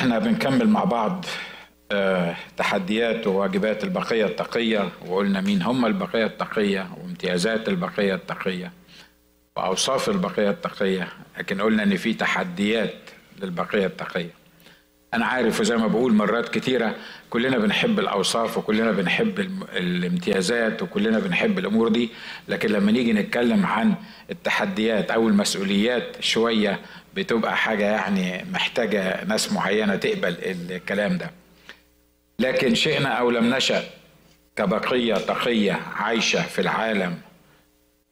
إحنا بنكمل مع بعض آه، تحديات وواجبات البقية التقية وقلنا مين هم البقية التقية وامتيازات البقية التقية وأوصاف البقية التقية لكن قلنا إن في تحديات للبقية التقية. أنا عارف وزي ما بقول مرات كتيرة كلنا بنحب الأوصاف وكلنا بنحب الامتيازات وكلنا بنحب الأمور دي لكن لما نيجي نتكلم عن التحديات أو المسؤوليات شوية بتبقى حاجة يعني محتاجة ناس معينة تقبل الكلام ده. لكن شئنا أو لم نشأ كبقيه تقيه عايشة في العالم.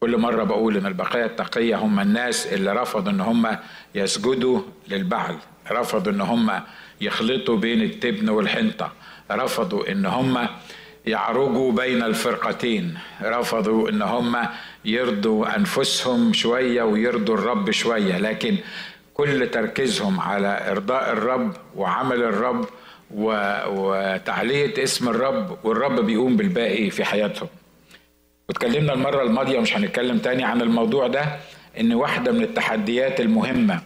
كل مرة بقول إن البقية التقيه هم الناس اللي رفضوا إن هم يسجدوا للبعل رفضوا إن هم يخلطوا بين التبن والحنطة رفضوا إن هم يعرجوا بين الفرقتين. رفضوا إن هم يرضوا أنفسهم شوية ويرضوا الرب شوية لكن كل تركيزهم على إرضاء الرب وعمل الرب و- وتعلية اسم الرب والرب بيقوم بالباقي في حياتهم. واتكلمنا المرة الماضية مش هنتكلم تاني عن الموضوع ده إن واحدة من التحديات المهمة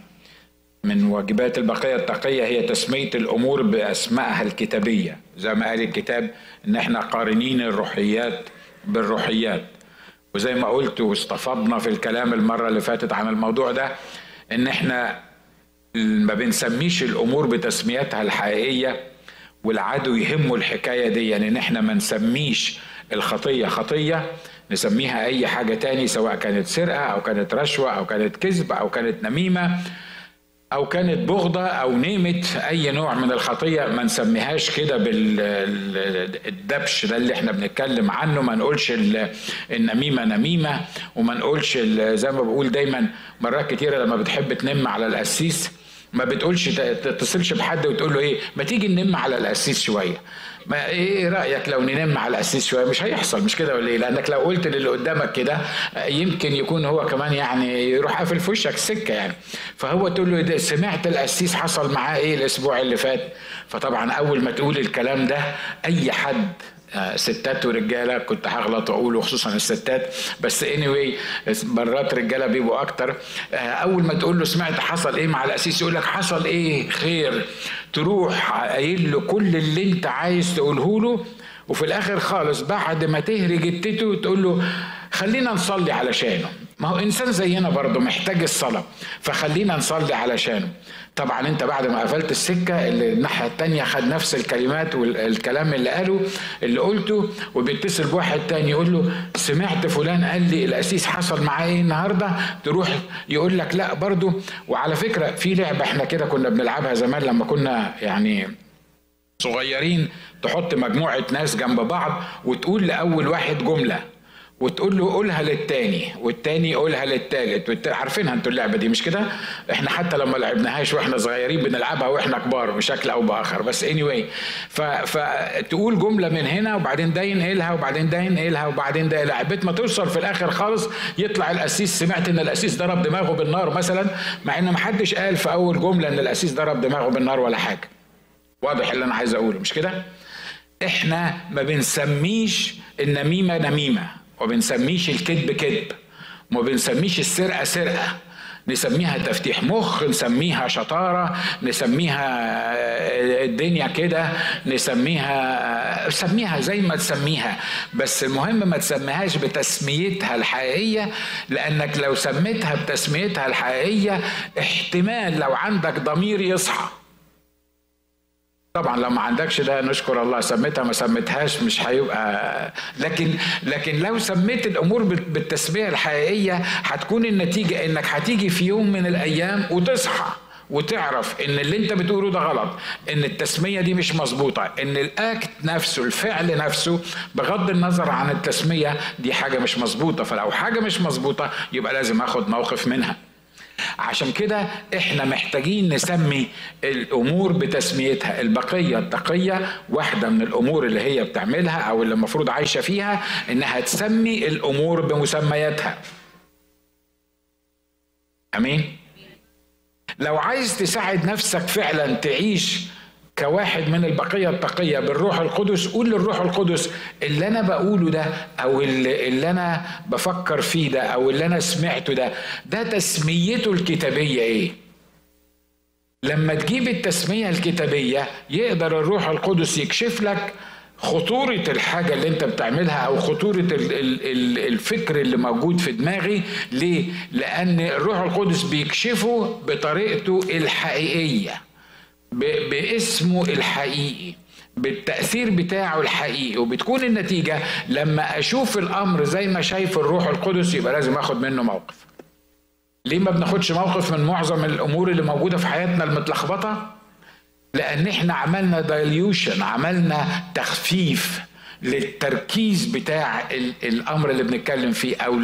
من واجبات البقية التقية هي تسمية الأمور بأسمائها الكتابية. زي ما قال الكتاب إن إحنا قارنين الروحيات بالروحيات. وزي ما قلت واستفضنا في الكلام المرة اللي فاتت عن الموضوع ده إن إحنا ما بنسميش الأمور بتسميتها الحقيقية والعدو يهمه الحكاية دي. يعني إن إحنا ما نسميش الخطية خطية نسميها أي حاجة تاني سواء كانت سرقة أو كانت رشوة أو كانت كذب أو كانت نميمة. أو كانت بغضة أو نيمت أي نوع من الخطية ما نسميهاش كده بالدبش ده اللي إحنا بنتكلم عنه. ما نقولش ال- النميمة نميمة وما نقولش زي ما بقول دايما مرات كتيرة لما بتحب تنم على القسيس ما بتقولش تتصلش بحد وتقول له إيه ما تيجي ننم على القسيس شوية. ما إيه رأيك لو ننم على القسيس شوية؟ مش هيحصل مش كده ولا إيه؟ لأنك لو قلت للي قدامك كده يمكن يكون هو كمان يعني يروح قافل في وشك سكة يعني. فهو تقول له ده سمعت القسيس حصل معاه إيه الأسبوع اللي فات؟ فطبعا أول ما تقول الكلام ده أي حد ستات ورجالة كنت هغلط واقول وخصوصا الستات. بس anyway مرات رجالة بيبقوا أكتر. آه، أول ما تقول له سمعت حصل إيه مع الأسيس يقول لك حصل إيه؟ خير. تروح قايل له كل اللي أنت عايز تقوله له وفي الآخر خالص بعد ما تهري جتته تقول له خلينا نصلي علشانه. ما هو إنسان زينا برضه محتاج الصلاة فخلينا نصلي علشانه. طبعا انت بعد ما قفلت السكة اللي الناحية التانية خد نفس الكلمات والكلام اللي قاله اللي قلته وبيتصل بواحد تاني يقول له سمعت فلان قال لي الاسيس حصل معاه إيه النهارده؟ تروح يقول لك لا برضه. وعلى فكرة في لعبة إحنا كده كنا بنلعبها زمان لما كنا يعني صغيرين تحط مجموعة ناس جنب بعض وتقول لأول واحد جملة. وتقول له قولها للتاني والتاني يقولها للتالت والت... عارفينها أنتوا اللعبة دي مش كده؟ إحنا حتى لما لعبناهاش وإحنا صغيرين بنلعبها وإحنا كبار بشكل أو بآخر بس اني anyway ف... فتقول جملة من هنا وبعدين ده ينقلها وبعدين ده ينقلها وبعدين ده لعبة ما توصل في الآخر خالص يطلع القسيس سمعت إن القسيس ضرب دماغه بالنار مثلا مع ان ما حدش قال في أول جملة إن القسيس ضرب دماغه بالنار ولا حاجة. واضح اللي أنا عايز أقوله مش كده؟ إحنا ما بنسميش النميمه نميمة. وما بنسميش الكذب كذب. وما بنسميش السرقة سرقة. نسميها تفتيح مخ نسميها شطارة نسميها الدنيا كده. نسميها سميها زي ما تسميها. بس المهم ما تسميهاش بتسميتها الحقيقية لأنك لو سميتها بتسميتها الحقيقية احتمال لو عندك ضمير يصحى. طبعا لو ما عندكش ده نشكر الله سميتها ما سميتهاش مش هيبقى. لكن لكن لو سميت الأمور بالتسمية الحقيقية هتكون النتيجة إنك هتيجي في يوم من الأيام وتصحى وتعرف إن اللي أنت بتقوله ده غلط إن التسمية دي مش مظبوطة إن الأكت نفسه الفعل نفسه بغض النظر عن التسمية دي حاجة مش مظبوطة. فلو حاجة مش مظبوطة يبقى لازم آخد موقف منها. عشان كده إحنا محتاجين نسمي الأمور بتسميتها البقية التقية واحدة من الأمور اللي هي بتعملها أو اللي المفروض عايشة فيها إنها تسمي الأمور بمسمياتها. أمين؟ لو عايز تساعد نفسك فعلا تعيش كواحد من البقية التقية بالروح القدس. قول للروح القدس اللي أنا بقوله ده أو اللي, اللي أنا بفكر فيه ده أو اللي أنا سمعته ده ده تسميته الكتابية إيه؟ لما تجيب التسمية الكتابية يقدر الروح القدس يكشف لك خطورة الحاجة اللي أنت بتعملها أو خطورة الفكر اللي موجود في دماغي. ليه؟ لأن الروح القدس بيكشفه بطريقته الحقيقية. باسمه الحقيقي بالتأثير بتاعه الحقيقي وبتكون النتيجة لما أشوف الأمر زي ما شايف الروح القدس يبقى لازم أخد منه موقف. ليه ما بناخدش موقف من معظم الأمور اللي موجودة في حياتنا المتلخبطة؟ لأن إحنا عملنا دايليوشن عملنا تخفيف. للتركيز بتاع الأمر اللي بنتكلم فيه أو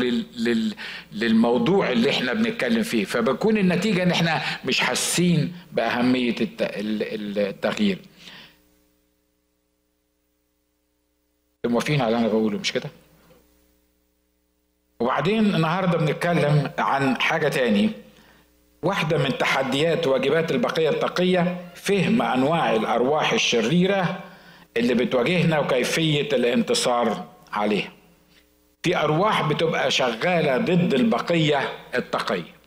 للموضوع اللي إحنا بنتكلم فيه. فبكون النتيجة إن إحنا مش حاسين بأهمية التغيير. موافقين على اللي أنا بقوله مش كده؟ وبعدين النهارده بنتكلم عن حاجة تاني. واحدة من تحديات واجبات البقية التقية فهم أنواع الأرواح الشريرة اللي بتواجهنا وكيفية الانتصار عليها في أرواح بتبقى شغالة ضد البقية التقيه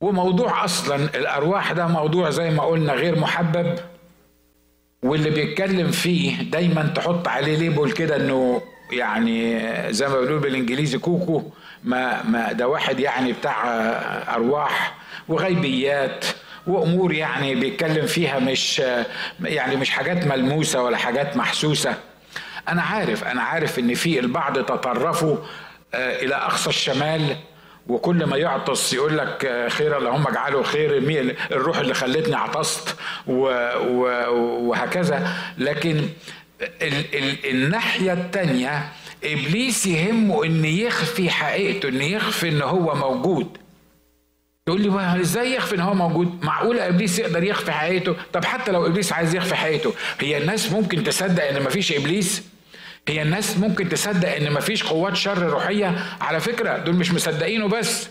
وموضوع أصلا الأرواح ده موضوع زي ما قلنا غير محبب. واللي بيتكلم فيه دايما تحط عليه ليبل كده إنه يعني زي ما بيقولوا بالإنجليزي كوكو. ما ما ده واحد يعني بتاع أرواح وغيبيات وأمور يعني بيتكلم فيها مش يعني مش حاجات ملموسة ولا حاجات محسوسة. أنا عارف أنا عارف إن في البعض تطرفوا آه، إلى أقصى الشمال وكل ما يعطس يقول لك خير اللهم اجعله خير الروح اللي خلتني عطست وهكذا. لكن ال ال الناحية الثانية إبليس يهمه إن يخفي حقيقته إن يخفي إن هو موجود. يقول لي إزاي يخفي إن هو موجود؟ معقولة إبليس يقدر يخفي حقيقته؟ طب حتى لو إبليس عايز يخفي حقيقته هي الناس ممكن تصدق إن مفيش إبليس؟ هي الناس ممكن تصدق إن مفيش قوات شر روحية؟ على فكرة دول مش مصدقينه بس.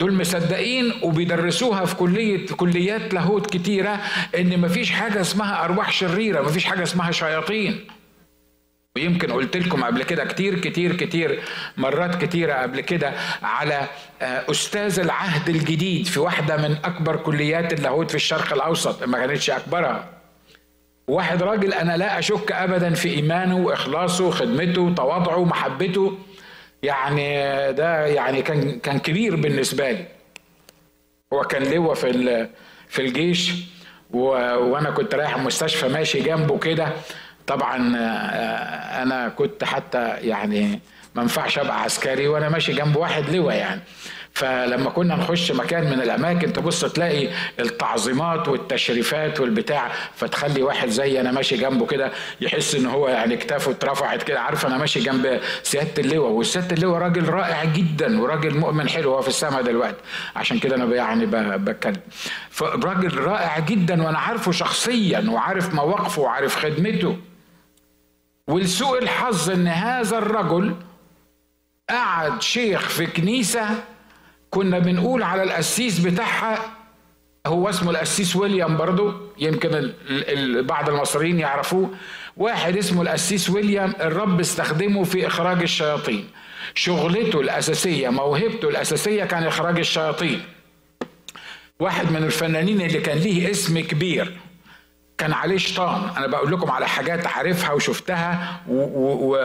دول مصدقين وبيدرسوها في كلية في كليات لاهوت كتيرة إن مفيش حاجة اسمها أرواح شريرة مفيش حاجة اسمها شياطين. ويمكن قلت لكم قبل كده كتير كتير كتير مرات كتيرة قبل كده على آه، أستاذ العهد الجديد في واحدة من أكبر كليات اللاهوت في الشرق الأوسط ما كانتش أكبرها. واحد راجل أنا لا أشك ابدا في إيمانه وإخلاصه وخدمته وتواضعه ومحبته. يعني ده يعني كان كان كبير بالنسبة لي. هو كان لواء في في الجيش وأنا كنت رايح المستشفى ماشي جنبه كده. طبعا آه، أنا كنت حتى يعني ما ينفعش أبقى عسكري وأنا ماشي جنب واحد لواء يعني. فلما كنا نخش مكان من الأماكن تبص تلاقي التعظيمات والتشريفات والبتاع فتخلي واحد زي أنا ماشي جنبه كده يحس إن هو يعني كتافه اترفعت كده. عارف أنا ماشي جنب سيادة اللواء وسياده اللواء راجل رائع جدا وراجل مؤمن حلو هو في السماء دلوقتي. عشان كده أنا يعني بتكلم. فراجل رائع جدا وأنا عارفه شخصيا وعارف مواقفه وعارف خدمته. ولسوء الحظ إن هذا الرجل قعد شيخ في كنيسة كنا بنقول على القسيس بتاعها هو اسمه القسيس ويليام برضو يمكن بعض المصريين يعرفوه. واحد اسمه القسيس ويليام الرب استخدمه في إخراج الشياطين. شغلته الأساسية موهبته الأساسية كان إخراج الشياطين. واحد من الفنانين اللي كان ليه اسم كبير. كان عليه شيطان. أنا بقول لكم على حاجات عارفها وشفتها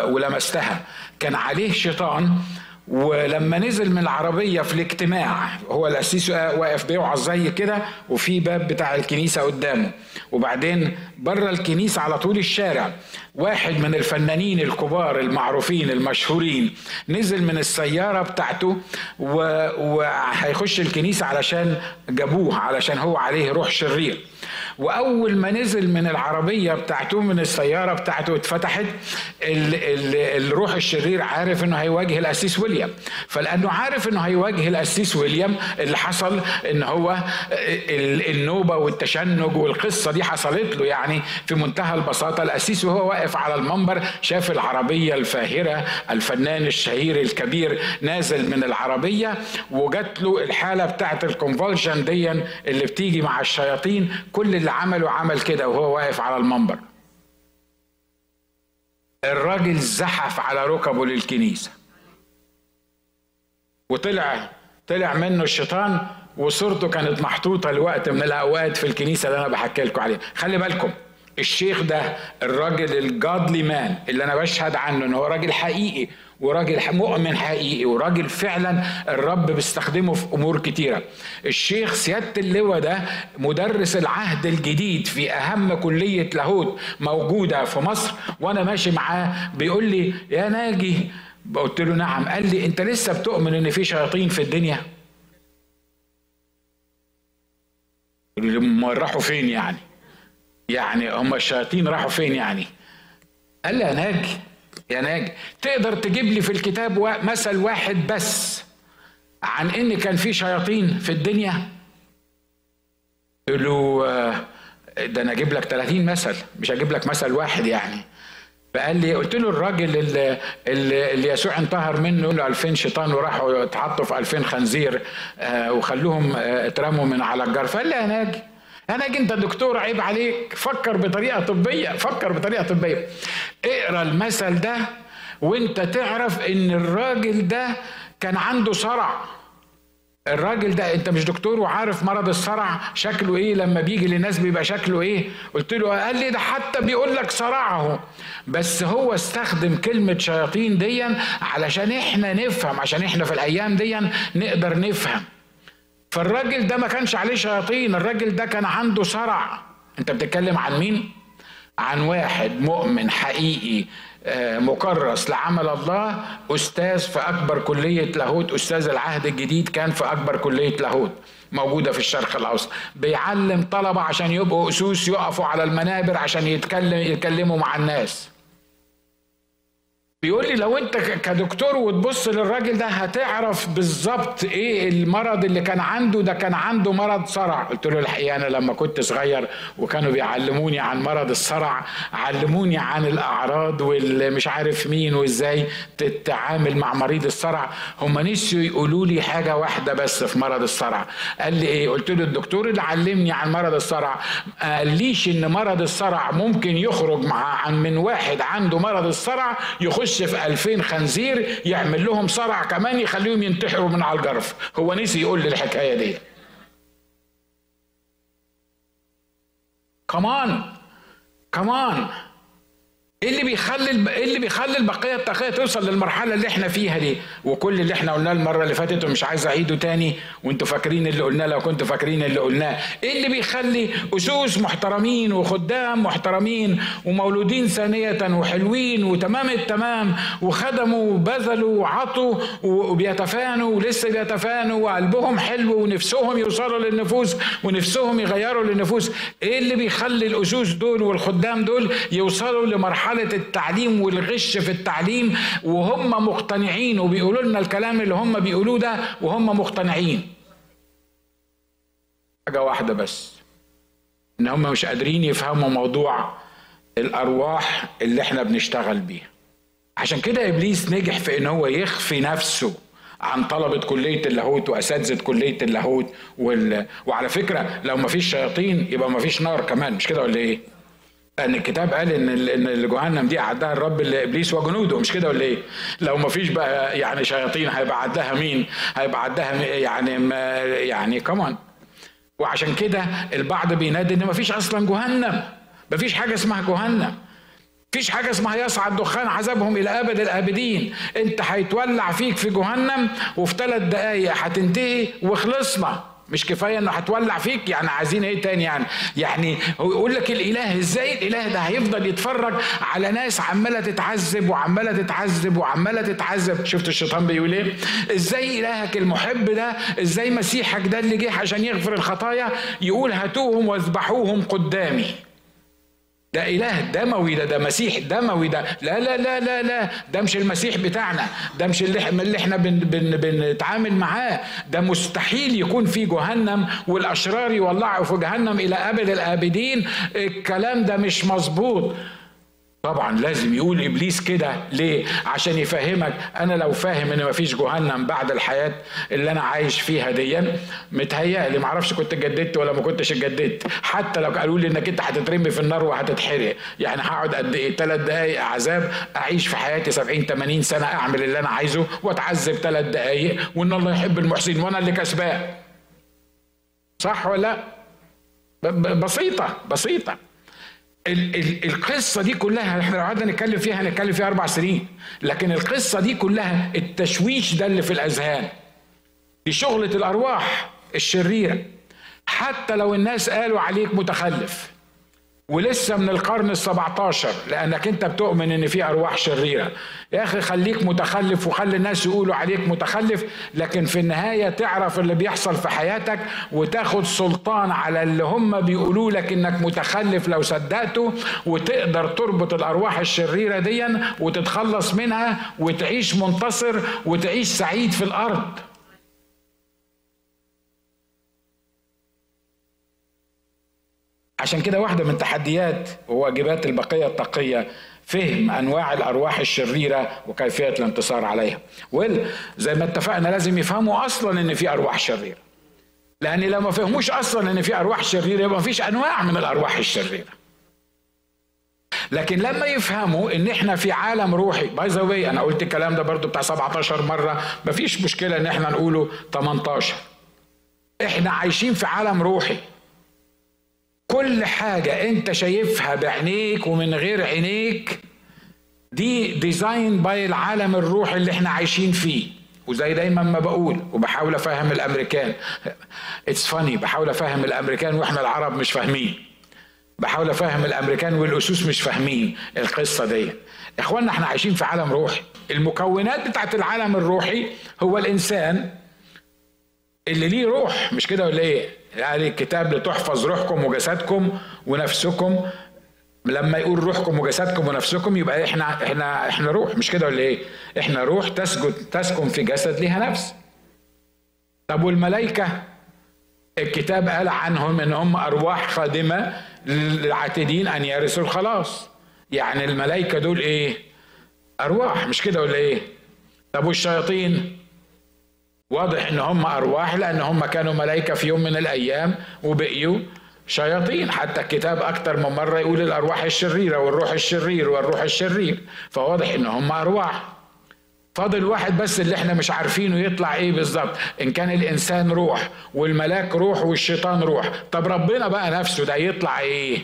ولمستها. كان عليه شيطان ولما نزل من العربية في الاجتماع هو القسيس واقف بيوعظ زي كده وفي باب بتاع الكنيسة قدامه. وبعدين بره الكنيسة على طول الشارع واحد من الفنانين الكبار المعروفين المشهورين نزل من السيارة بتاعته وهيخش الكنيسة علشان جابوه علشان هو عليه روح شرير. وأول ما نزل من العربية بتاعته من السيارة بتاعته اتفتحت ال ال الروح الشرير عارف إنه هيواجه الأسيس ويليام. فلأنه عارف إنه هيواجه الأسيس ويليام اللي حصل إن هو النوبة والتشنج والقصة دي حصلت له يعني في منتهى البساطة. الأسيس وهو واقف على المنبر شاف العربية الفاهرة الفنان الشهير الكبير نازل من العربية وجات له الحالة بتاعت الكونفولجن دي اللي بتيجي مع الشياطين. كل اللي عمله عمل كده وهو واقف على المنبر. الراجل زحف على ركبه للكنيسة. وطلع طلع منه الشيطان وصورته كانت محطوطة لوقت من الأوقات في الكنيسة اللي أنا بحكي لكم عليها. خلي بالكم الشيخ ده الراجل الجادلي مان اللي أنا بشهد عنه إن هو راجل حقيقي. وراجل مؤمن حقيقي وراجل فعلا الرب بيستخدمه في أمور كتيرة. الشيخ سيادة اللواء ده مدرس العهد الجديد في أهم كلية لاهوت موجودة في مصر وأنا ماشي معاه بيقول لي يا ناجي. قلت له نعم. قال لي أنت لسه بتؤمن إن في شياطين في الدنيا؟ هم راحوا فين يعني؟ يعني هم الشياطين راحوا فين يعني؟ قال لي يا ناجي. يا ناجي تقدر تجيب لي في الكتاب مثل واحد بس عن إن كان في شياطين في الدنيا؟ قلت له آه، ده أنا أجيب لك 30 مثل مش هجيب لك مثل واحد يعني. فقال لي قلت له الراجل اللي, اللي يسوع انتهر منه له 2000 شيطان وراحوا اتحطوا في 2000 خنزير آه، وخلوهم آه، اترموا من على الجرف. فقال لي يا ناجي يا ناجي انت دكتور عيب عليك فكر بطريقة طبية فكر بطريقة طبية. اقرأ المثل ده وانت تعرف ان الراجل ده كان عنده صرع. الراجل ده انت مش دكتور وعارف مرض الصرع شكله إيه لما بيجي للناس بيبقى شكله إيه. قلت له قال لي ده حتى بيقول لك صرعه بس هو استخدم كلمة شياطين ديا علشان إحنا نفهم عشان إحنا في الأيام ديا نقدر نفهم. فالراجل ده ما كانش عليه شياطين الراجل ده كان عنده صرع. انت بتتكلم عن مين؟ عن واحد مؤمن حقيقي آه، مكرس لعمل الله أستاذ في أكبر كلية لاهوت أستاذ العهد الجديد كان في أكبر كلية لاهوت موجودة في الشرق الأوسط. بيعلم طلبة عشان يبقوا أسوس يقفوا على المنابر عشان يتكلم يتكلموا مع الناس. بيقول لي لو انت كدكتور وتبص للراجل ده هتعرف بالظبط إيه المرض اللي كان عنده ده كان عنده مرض صرع. قلت له الحقيقة أنا لما كنت صغير وكانوا بيعلموني عن مرض الصرع علموني عن الأعراض والمش عارف مين وإزاي تتعامل مع مريض الصرع. هم نسيوا يقولوا لي حاجة واحدة بس في مرض الصرع. قال لي إيه؟ قلت له الدكتور اللي علمني عن مرض الصرع قاليش إن مرض الصرع ممكن يخرج مع من واحد عنده مرض الصرع يخش في ألفين خنزير يعمل لهم صرع كمان يخليهم ينتحروا من على الجرف. هو نسي يقول لي الحكاية دي كمان كمان إيه اللي بيخلي إيه اللي بيخلي البقية التقية توصل للمرحلة اللي إحنا فيها دي؟ وكل اللي إحنا قلناه المرة اللي فاتت ومش عايز أعيده تاني وأنتوا فاكرين اللي قلناه لو كنتوا فاكرين اللي قلناه. إيه اللي بيخلي أسوس محترمين وخدام محترمين ومولودين ثانية وحلوين وتمام التمام وخدموا وبذلوا وعطوا وبيتفانوا ولسه بيتفانوا وقلبهم حلو ونفسهم يوصلوا للنفوس ونفسهم يغيروا للنفوس؟ إيه اللي بيخلي الأسوس دول والخدام دول يوصلوا لمرحلة مرحله التعليم والغش في التعليم وهم مقتنعين وبيقولوا لنا الكلام اللي هم بيقولوه ده وهم مقتنعين حاجة واحدة بس إن هم مش قادرين يفهموا موضوع الأرواح اللي إحنا بنشتغل بيها عشان كده إبليس نجح في إن هو يخفي نفسه عن طلبة كلية اللاهوت وأساتذة كلية اللاهوت وال... وعلى فكرة لو ما فيش شياطين يبقى ما فيش نار كمان مش كده ولا إيه؟ ان الكتاب قال ان ان جهنم دي اعدها الرب لابليس وجنوده مش كده ولا إيه؟ لو ما فيش بقى يعني شياطين هيبقى عدها مين؟ هيبقى عدها يعني ما يعني كمان وعشان كده البعض بينادي ان ما فيش أصلا جهنم. ما فيش حاجة اسمها جهنم. فيش حاجة اسمها يصعد دخان عذابهم إلى أبد الآبدين. أنت هيتولع فيك في جهنم وفي ثلاث دقايق هتنتهي وخلصنا. مش كفاية إنه هتولع فيك يعني عايزين إيه تاني يعني؟ يعني يقول لك الإله إزاي؟ الإله ده هيفضل يتفرج على ناس عمالة تتعذب وعمالة تتعذب وعمالة تتعذب. شفت الشيطان بيقول إيه؟ إزاي إلهك المحب ده؟ إزاي مسيحك ده اللي جه عشان يغفر الخطايا؟ يقول هاتوهم واذبحوهم قدامي. ده إله دموي ده ده مسيح دموي ده لا لا لا لا لا ده مش المسيح بتاعنا ده مش اللي, اللي إحنا بن بن بنتعامل معاه ده مستحيل يكون في جهنم والأشرار يولعوا في جهنم إلى أبد الآبدين. الكلام ده مش مظبوط. طبعا لازم يقول إبليس كده ليه؟ عشان يفهمك. أنا لو فاهم إن مفيش جهنم بعد الحياة اللي أنا عايش فيها ديا متهيألي معرفش كنت اتجددت ولا ما كنتش اتجددت. حتى لو قالوا لي إنك أنت هتترمي في النار وهتتحرق. يعني هقعد قد إيه؟ ثلاث دقايق عذاب أعيش في حياتي 70 80 سنة أعمل اللي أنا عايزه وأتعذب ثلاث دقايق وإن الله يحب المحسنين وأنا اللي كسبان. صح ولا بسيطة بسيطة. ال ال القصة دي كلها إحنا لو قعدنا نتكلم فيها هنتكلم فيها أربع سنين. لكن القصة دي كلها التشويش ده اللي في الأذهان. دي شغلة الأرواح الشريرة. حتى لو الناس قالوا عليك متخلف. ولسه من القرن ال17 لأنك أنت بتؤمن إن في أرواح شريرة. يا أخي خليك متخلف وخلي الناس يقولوا عليك متخلف لكن في النهاية تعرف اللي بيحصل في حياتك وتاخد سلطان على اللي هم بيقولوا لك إنك متخلف لو صدقته وتقدر تربط الأرواح الشريرة ديا وتتخلص منها وتعيش منتصر وتعيش سعيد في الأرض. عشان كده واحدة من تحديات وواجبات البقية التقية فهم أنواع الأرواح الشريرة وكيفية الانتصار عليها. ويل زي ما اتفقنا لازم يفهموا أصلا إن في أرواح شريرة. لأن لو ما فهموش أصلا إن في أرواح شريرة يبقى ما فيش أنواع من الأرواح الشريرة. لكن لما يفهموا إن إحنا في عالم روحي باي ذا أنا قلت الكلام ده برضو بتاع 17 مرة مفيش مشكلة إن إحنا نقوله 18 إحنا عايشين في عالم روحي. كل حاجة أنت شايفها بعينيك ومن غير عينيك دي designed by العالم الروحي اللي إحنا عايشين فيه. وزي دايما ما بقول وبحاول أفهم الأمريكان. it's funny بحاول أفهم الأمريكان وإحنا العرب مش فاهمين. بحاول أفهم الأمريكان والاسوس مش فاهمين. القصة دي. اخوانا إحنا عايشين في عالم روحي. المكونات بتاعت العالم الروحي هو الإنسان اللي ليه روح مش كده ولا إيه؟ يعني الكتاب لتحفظ روحكم وجسدكم ونفسكم لما يقول روحكم وجسدكم ونفسكم يبقى إحنا إحنا إحنا روح مش كده ولا إيه؟ إحنا روح تسجد تسكن في جسد ليها نفس. طب والملائكة الكتاب قال عنهم إن هم أرواح خادمة للعاتدين أن يرثوا الخلاص. يعني الملائكة دول إيه؟ أرواح مش كده ولا إيه؟ طب والشياطين واضح إن هم أرواح لأن هم كانوا ملائكة في يوم من الأيام وبقيوا شياطين. حتى الكتاب أكتر من مرة يقول الأرواح الشريرة والروح الشرير والروح الشرير. فواضح إن هم أرواح. فاضل واحد بس اللي إحنا مش عارفينه يطلع إيه بالظبط. إن كان الإنسان روح والملاك روح والشيطان روح. طب ربنا بقى نفسه ده يطلع إيه؟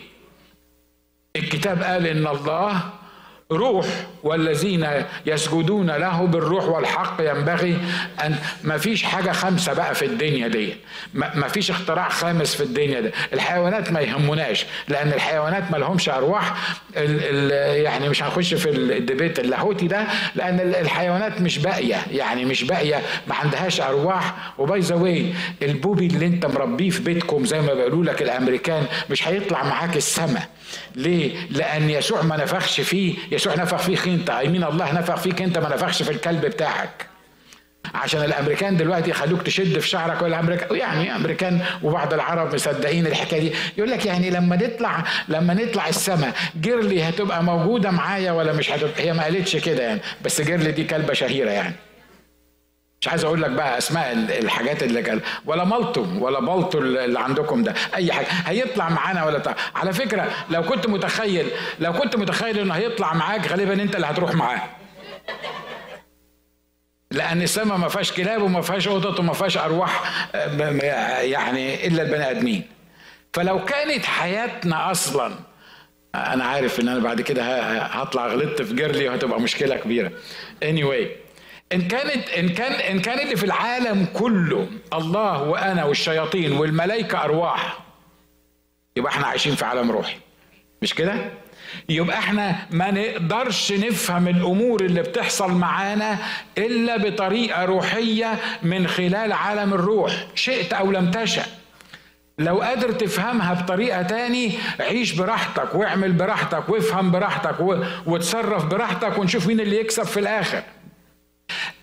الكتاب قال إن الله روح والذين يسجدون له بالروح والحق ينبغي أن ما فيش حاجة خامسة بقى في الدنيا دي. ما فيش اختراع خامس في الدنيا دي. الحيوانات ما يهموناش لأن الحيوانات ما لهمش أرواح. ال ال يعني مش هنخش في ال debate اللاهوتي ده لأن الحيوانات مش باقية. يعني مش باقية ما عندهاش أرواح. و by the way ال puppy اللي انت مربيه في بيتكم زي ما بيقولوا لك الأمريكان مش هيطلع معاك السماء ليه؟ لأن يسوع ما نفخش فيه، يسوع نفخ فيك أنت، يمين الله نفخ فيك أنت ما نفخش في الكلب بتاعك. عشان الأمريكان دلوقتي يخلوك تشد في شعرك ولا امريكان يعني أمريكان وبعض العرب مصدقين الحكاية دي. يقول لك يعني لما نطلع لما نطلع السماء جيرلي هتبقى موجودة معايا ولا مش هتبقى؟ هي ما قالتش كده يعني. بس جيرلي دي كلبة شهيرة يعني. مش عايز أقول لك بقى أسماء الحاجات اللي قال ولا مالتو ولا بالتو اللي عندكم ده أي حاجة. هيطلع معانا ولا طلع. على فكرة لو كنت متخيل لو كنت متخيل إنه هيطلع معاك غالبا أنت اللي هتروح معاه. لأن السماء ما فيهاش كلاب وما فيهاش قطط وما فيهاش أرواح يعني إلا البني آدمين. فلو كانت حياتنا أصلا أنا عارف إن أنا بعد كده هطلع غلطت في جيرلي وهتبقى مشكلة كبيرة. Anyway إن كانت إن كان إن كان اللي في العالم كله الله وأنا والشياطين والملائكة أرواح يبقى إحنا عايشين في عالم روحي. مش كده؟ يبقى إحنا ما نقدرش نفهم الأمور اللي بتحصل معانا إلا بطريقة روحية من خلال عالم الروح. شئت أو لم تشأ. لو قادر تفهمها بطريقة تاني عيش براحتك واعمل براحتك وافهم براحتك وتصرف براحتك ونشوف مين اللي يكسب في الآخر.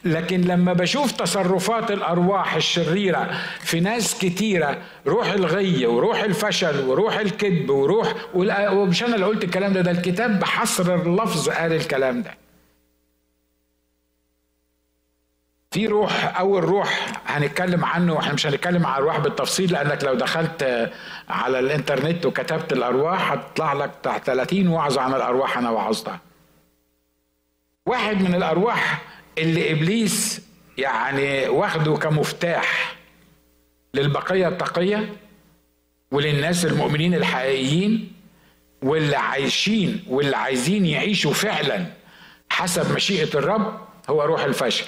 لكن لما بشوف تصرفات الأرواح الشريرة في ناس كتيرة روح الغي وروح الفشل وروح الكذب وروح ومش أنا اللي قلت الكلام ده ده الكتاب بحصر اللفظ قال الكلام ده. في روح أول روح هنتكلم عنه وإحنا مش هنتكلم عن الأرواح بالتفصيل لأنك لو دخلت على الإنترنت وكتبت الأرواح هتطلع لك بتاع 30 وعظة عن الأرواح أنا وعظتها. واحد من الأرواح اللي إبليس يعني واخده كمفتاح للبقية التقية وللناس المؤمنين الحقيقيين واللي عايشين واللي عايزين يعيشوا فعلا حسب مشيئة الرب هو روح الفشل.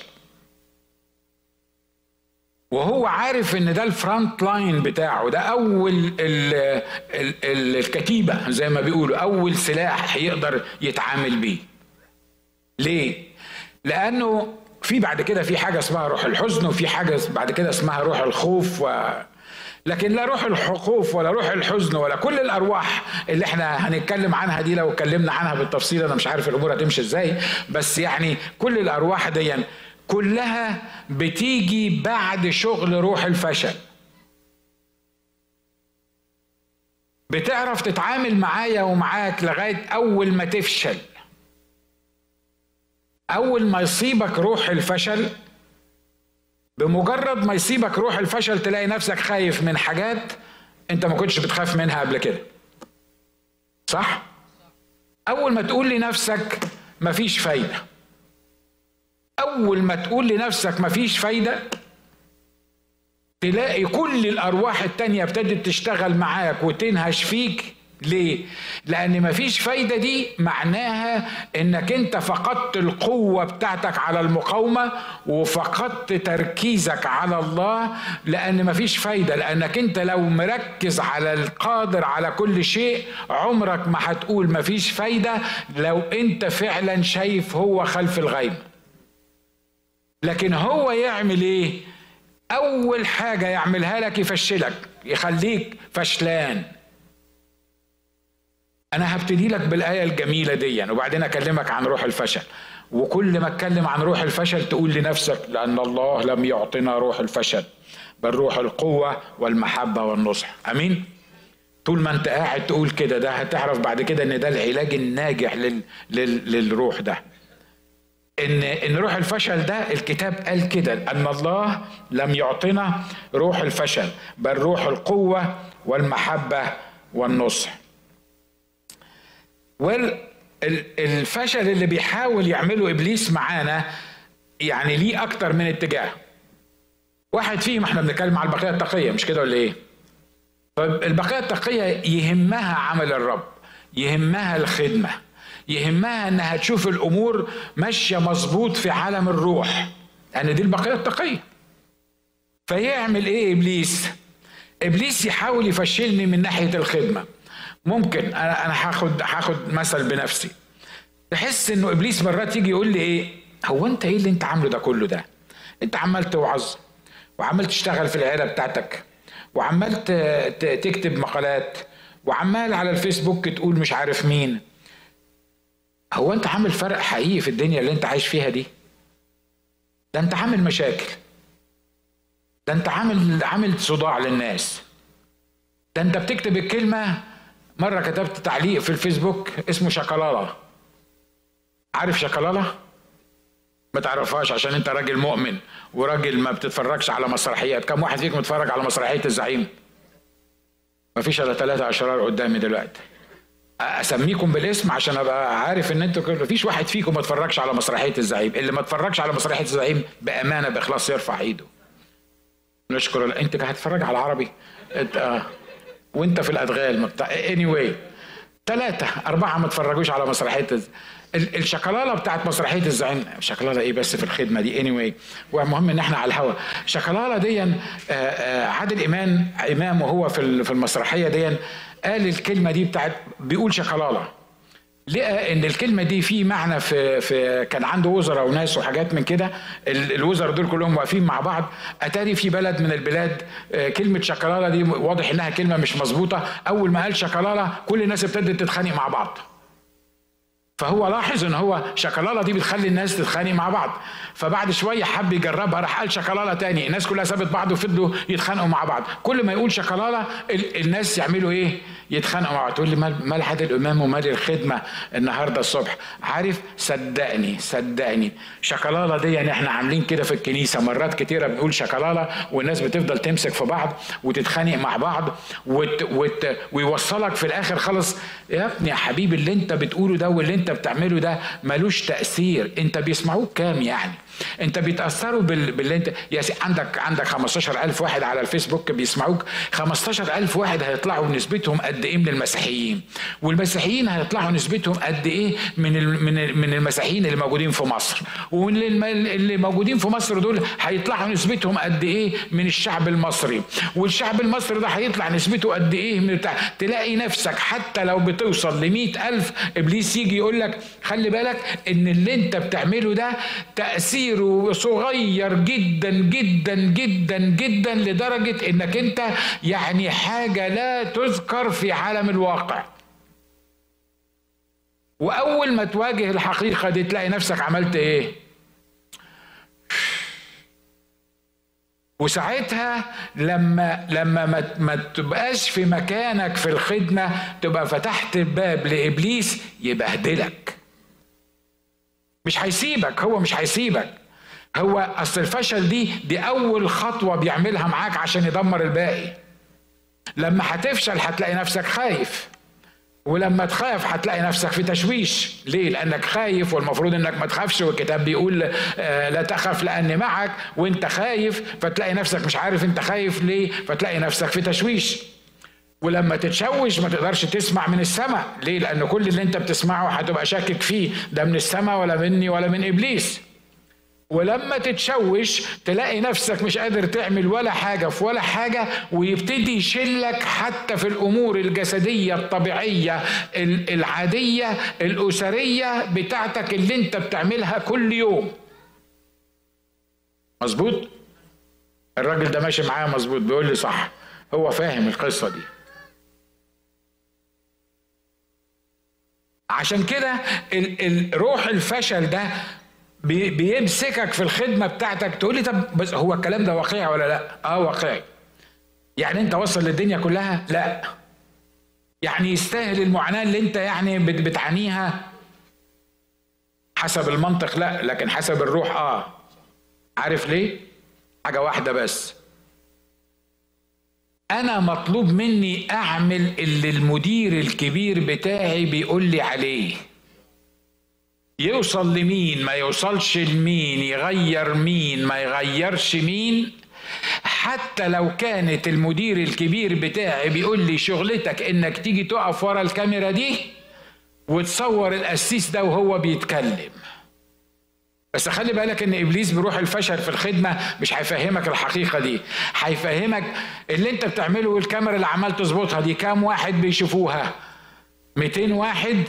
وهو عارف إن ده ال front line بتاعه ده أول ال ال ال الكتيبة زي ما بيقولوا أول سلاح يقدر يتعامل بيه. ليه؟ لأنه في بعد كده في حاجة اسمها روح الحزن وفي حاجة بعد كده اسمها روح الخوف و لكن لا روح الخوف ولا روح الحزن ولا كل الأرواح اللي إحنا هنتكلم عنها دي لو اتكلمنا عنها بالتفصيل أنا مش عارف الأمور هتمشي إزاي بس يعني كل الأرواح دي كلها بتيجي بعد شغل روح الفشل. بتعرف تتعامل معايا ومعاك لغاية أول ما تفشل. أول ما يصيبك روح الفشل بمجرد ما يصيبك روح الفشل تلاقي نفسك خايف من حاجات أنت ما كنتش بتخاف منها قبل كده. صح؟ أول ما تقول لنفسك مفيش فايدة. أول ما تقول لنفسك مفيش فايدة تلاقي كل الأرواح التانية ابتدت تشتغل معاك وتنهش فيك ليه؟ لأن مفيش فايدة دي معناها إنك أنت فقدت القوة بتاعتك على المقاومة وفقدت تركيزك على الله لأن مفيش فايدة لأنك أنت لو مركز على القادر على كل شيء عمرك ما هتقول مفيش فايدة لو أنت فعلا شايف هو خلف الغيب لكن هو يعمل إيه؟ أول حاجة يعملها لك يفشلك يخليك فشلان أنا هبتدي لك بالآية الجميلة دي وبعدين أكلمك عن روح الفشل. وكل ما أتكلم عن روح الفشل تقول لنفسك لأن الله لم يعطنا روح الفشل بل روح القوة والمحبة والنصح. آمين؟ طول ما أنت قاعد تقول كده ده هتعرف بعد كده إن ده العلاج الناجح لل... لل... للروح ده. ان إن روح الفشل ده الكتاب قال كده أن الله لم يعطنا روح الفشل بل روح القوة والمحبة والنصح. والفشل اللي بيحاول يعمله إبليس معانا يعني ليه أكتر من اتجاه. واحد فيهم إحنا بنتكلم على البقية التقية مش كده ولا إيه؟ طيب البقية التقية يهمها عمل الرب يهمها الخدمة يهمها إنها تشوف الأمور ماشية مظبوط في عالم الروح. لأن دي البقية التقية. فيعمل إيه إبليس؟ إبليس يحاول يفشلني من ناحية الخدمة. ممكن. أنا أنا هاخد هاخد مثل بنفسي. تحس إنه إبليس مرات يجي يقول لي إيه؟ هو أنت إيه اللي أنت عامله ده كله ده؟ أنت عمال توعظ وعمال تشتغل في العيله بتاعتك وعمال تكتب مقالات وعمال على الفيسبوك تقول مش عارف مين. هو أنت عامل فرق حقيقي في الدنيا اللي أنت عايش فيها دي؟ ده أنت عامل مشاكل. ده أنت عامل عامل صداع للناس. ده أنت بتكتب الكلمة مرة كتبت تعليق في الفيسبوك اسمه شكلالة عارف شكلالة؟ ما تعرفهاش عشان انت راجل مؤمن وراجل ما بتتفرجش على مسرحيات. كم واحد فيكم اتفرج على مسرحية الزعيم؟ ما فيش إلا ثلاثة اشرار قدامي دلوقتي. أسميكم بالاسم عشان أبقى عارف إن أنتوا ما فيش واحد فيكم ما اتفرجش على مسرحية الزعيم. اللي ما اتفرجش على مسرحية الزعيم بأمانة بإخلاص يرفع إيده. نشكر أنت هتتفرج على العربي؟ انت آه. وانت في الأدغال بتاع anyway ثلاثة أربعة ما تفرجوش على مسرحية الشكلالة بتاعت مسرحية الزعيم. شكلالة إيه بس في الخدمة دي؟ anyway والمهم إن إحنا على الهوا. شكلالة دي آه، آه، عادل إمام إمام وهو في المسرحية دي قال الكلمة دي بتاعت بيقول شكلالة. لقى إن الكلمة دي في معنى في في كان عنده وزراء وناس وحاجات من كده الوزراء دول كلهم واقفين مع بعض. أتاري في بلد من البلاد آه، كلمة شكلاله دي واضح إنها كلمة مش مظبوطة. أول ما قال شكلاله كل الناس ابتدت تتخانق مع بعض. فهو لاحظ إن هو شكلاله دي بتخلي الناس تتخانق مع بعض. فبعد شوية حب يجربها راح قال شكلاله تاني. الناس كلها سابت بعض وفضلوا يتخانقوا مع بعض. كل ما يقول شكلاله الناس يعملوا إيه؟ يتخانقوا مع بعض. تقول لي مال حد الإمام ومال الخدمة النهارده الصبح؟ عارف؟ صدقني صدقني. شكلاله دي يعني إحنا عاملين كده في الكنيسة. مرات كتيرة بنقول شكلاله والناس بتفضل تمسك في بعض وتتخانق مع بعض وت وت ويوصلك في الآخر خالص يا ابني يا حبيبي اللي أنت بتقوله ده واللي أنت انت بتعمله ده ملوش تأثير. انت بيسمعوك كام يعني؟ انت بيتأثروا بال... باللي انت يا سي... عندك عندك 15000 واحد على الفيسبوك بيسمعوك 15000 واحد هيطلعوا نسبتهم قد إيه من المسيحيين؟ والمسيحيين هيطلعوا نسبتهم قد إيه من ال... من من المسيحيين اللي موجودين في مصر؟ واللي اللي موجودين في مصر دول هيطلعوا نسبتهم قد إيه من الشعب المصري؟ والشعب المصري ده هيطلع نسبته قد إيه من بتاع تلاقي نفسك حتى لو بتوصل ل ألف إبليس يجي يقول لك خلي بالك إن اللي انت بتعمله ده تأثير تأثيره صغير جدا جدا جدا جدا لدرجة إنك أنت يعني حاجة لا تذكر في عالم الواقع. وأول ما تواجه الحقيقة دي تلاقي نفسك عملت إيه؟ وساعتها لما لما ما, ما تبقاش في مكانك في الخدمة تبقى فتحت الباب لإبليس يبهدلك. مش هيسيبك هو مش هيسيبك. هو أصل الفشل دي دي أول خطوة بيعملها معاك عشان يدمر الباقي. لما هتفشل هتلاقي نفسك خايف. ولما تخاف هتلاقي نفسك في تشويش. ليه؟ لأنك خايف والمفروض إنك ما تخافش والكتاب بيقول آه، لا تخف لأني معك وأنت خايف فتلاقي نفسك مش عارف أنت خايف ليه فتلاقي نفسك في تشويش. ولما تتشوش ما تقدرش تسمع من السماء ليه؟ لأن كل اللي أنت بتسمعه هتبقى شاكك فيه. ده من السماء ولا مني ولا من إبليس. ولما تتشوش تلاقي نفسك مش قادر تعمل ولا حاجة في ولا حاجة ويبتدي يشلك حتى في الأمور الجسدية الطبيعية العادية الأسرية بتاعتك اللي أنت بتعملها كل يوم. مظبوط؟ الراجل ده ماشي معايا مظبوط بيقول لي صح. هو فاهم القصة دي. عشان كده روح الفشل ده بيمسكك في الخدمة بتاعتك تقول لي طب بس هو الكلام ده واقعي ولا لأ؟ آه واقعي. يعني أنت وصل للدنيا كلها؟ لأ. يعني يستاهل المعاناة اللي أنت يعني بتعانيها حسب المنطق لأ لكن حسب الروح آه. عارف ليه؟ حاجة واحدة بس. أنا مطلوب مني أعمل اللي المدير الكبير بتاعي بيقول لي عليه. يوصل لمين؟ ما يوصلش لمين؟ يغير مين؟ ما يغيرش مين؟ حتى لو كانت المدير الكبير بتاعي بيقول لي شغلتك إنك تيجي تقف ورا الكاميرا دي وتصور القسيس ده وهو بيتكلم. بس خلي بالك إن إبليس بيروح الفشل في الخدمة مش هيفهمك الحقيقة دي. هيفهمك اللي أنت بتعمله والكاميرا اللي عمال تظبطها دي كام واحد بيشوفوها؟ 200 واحد؟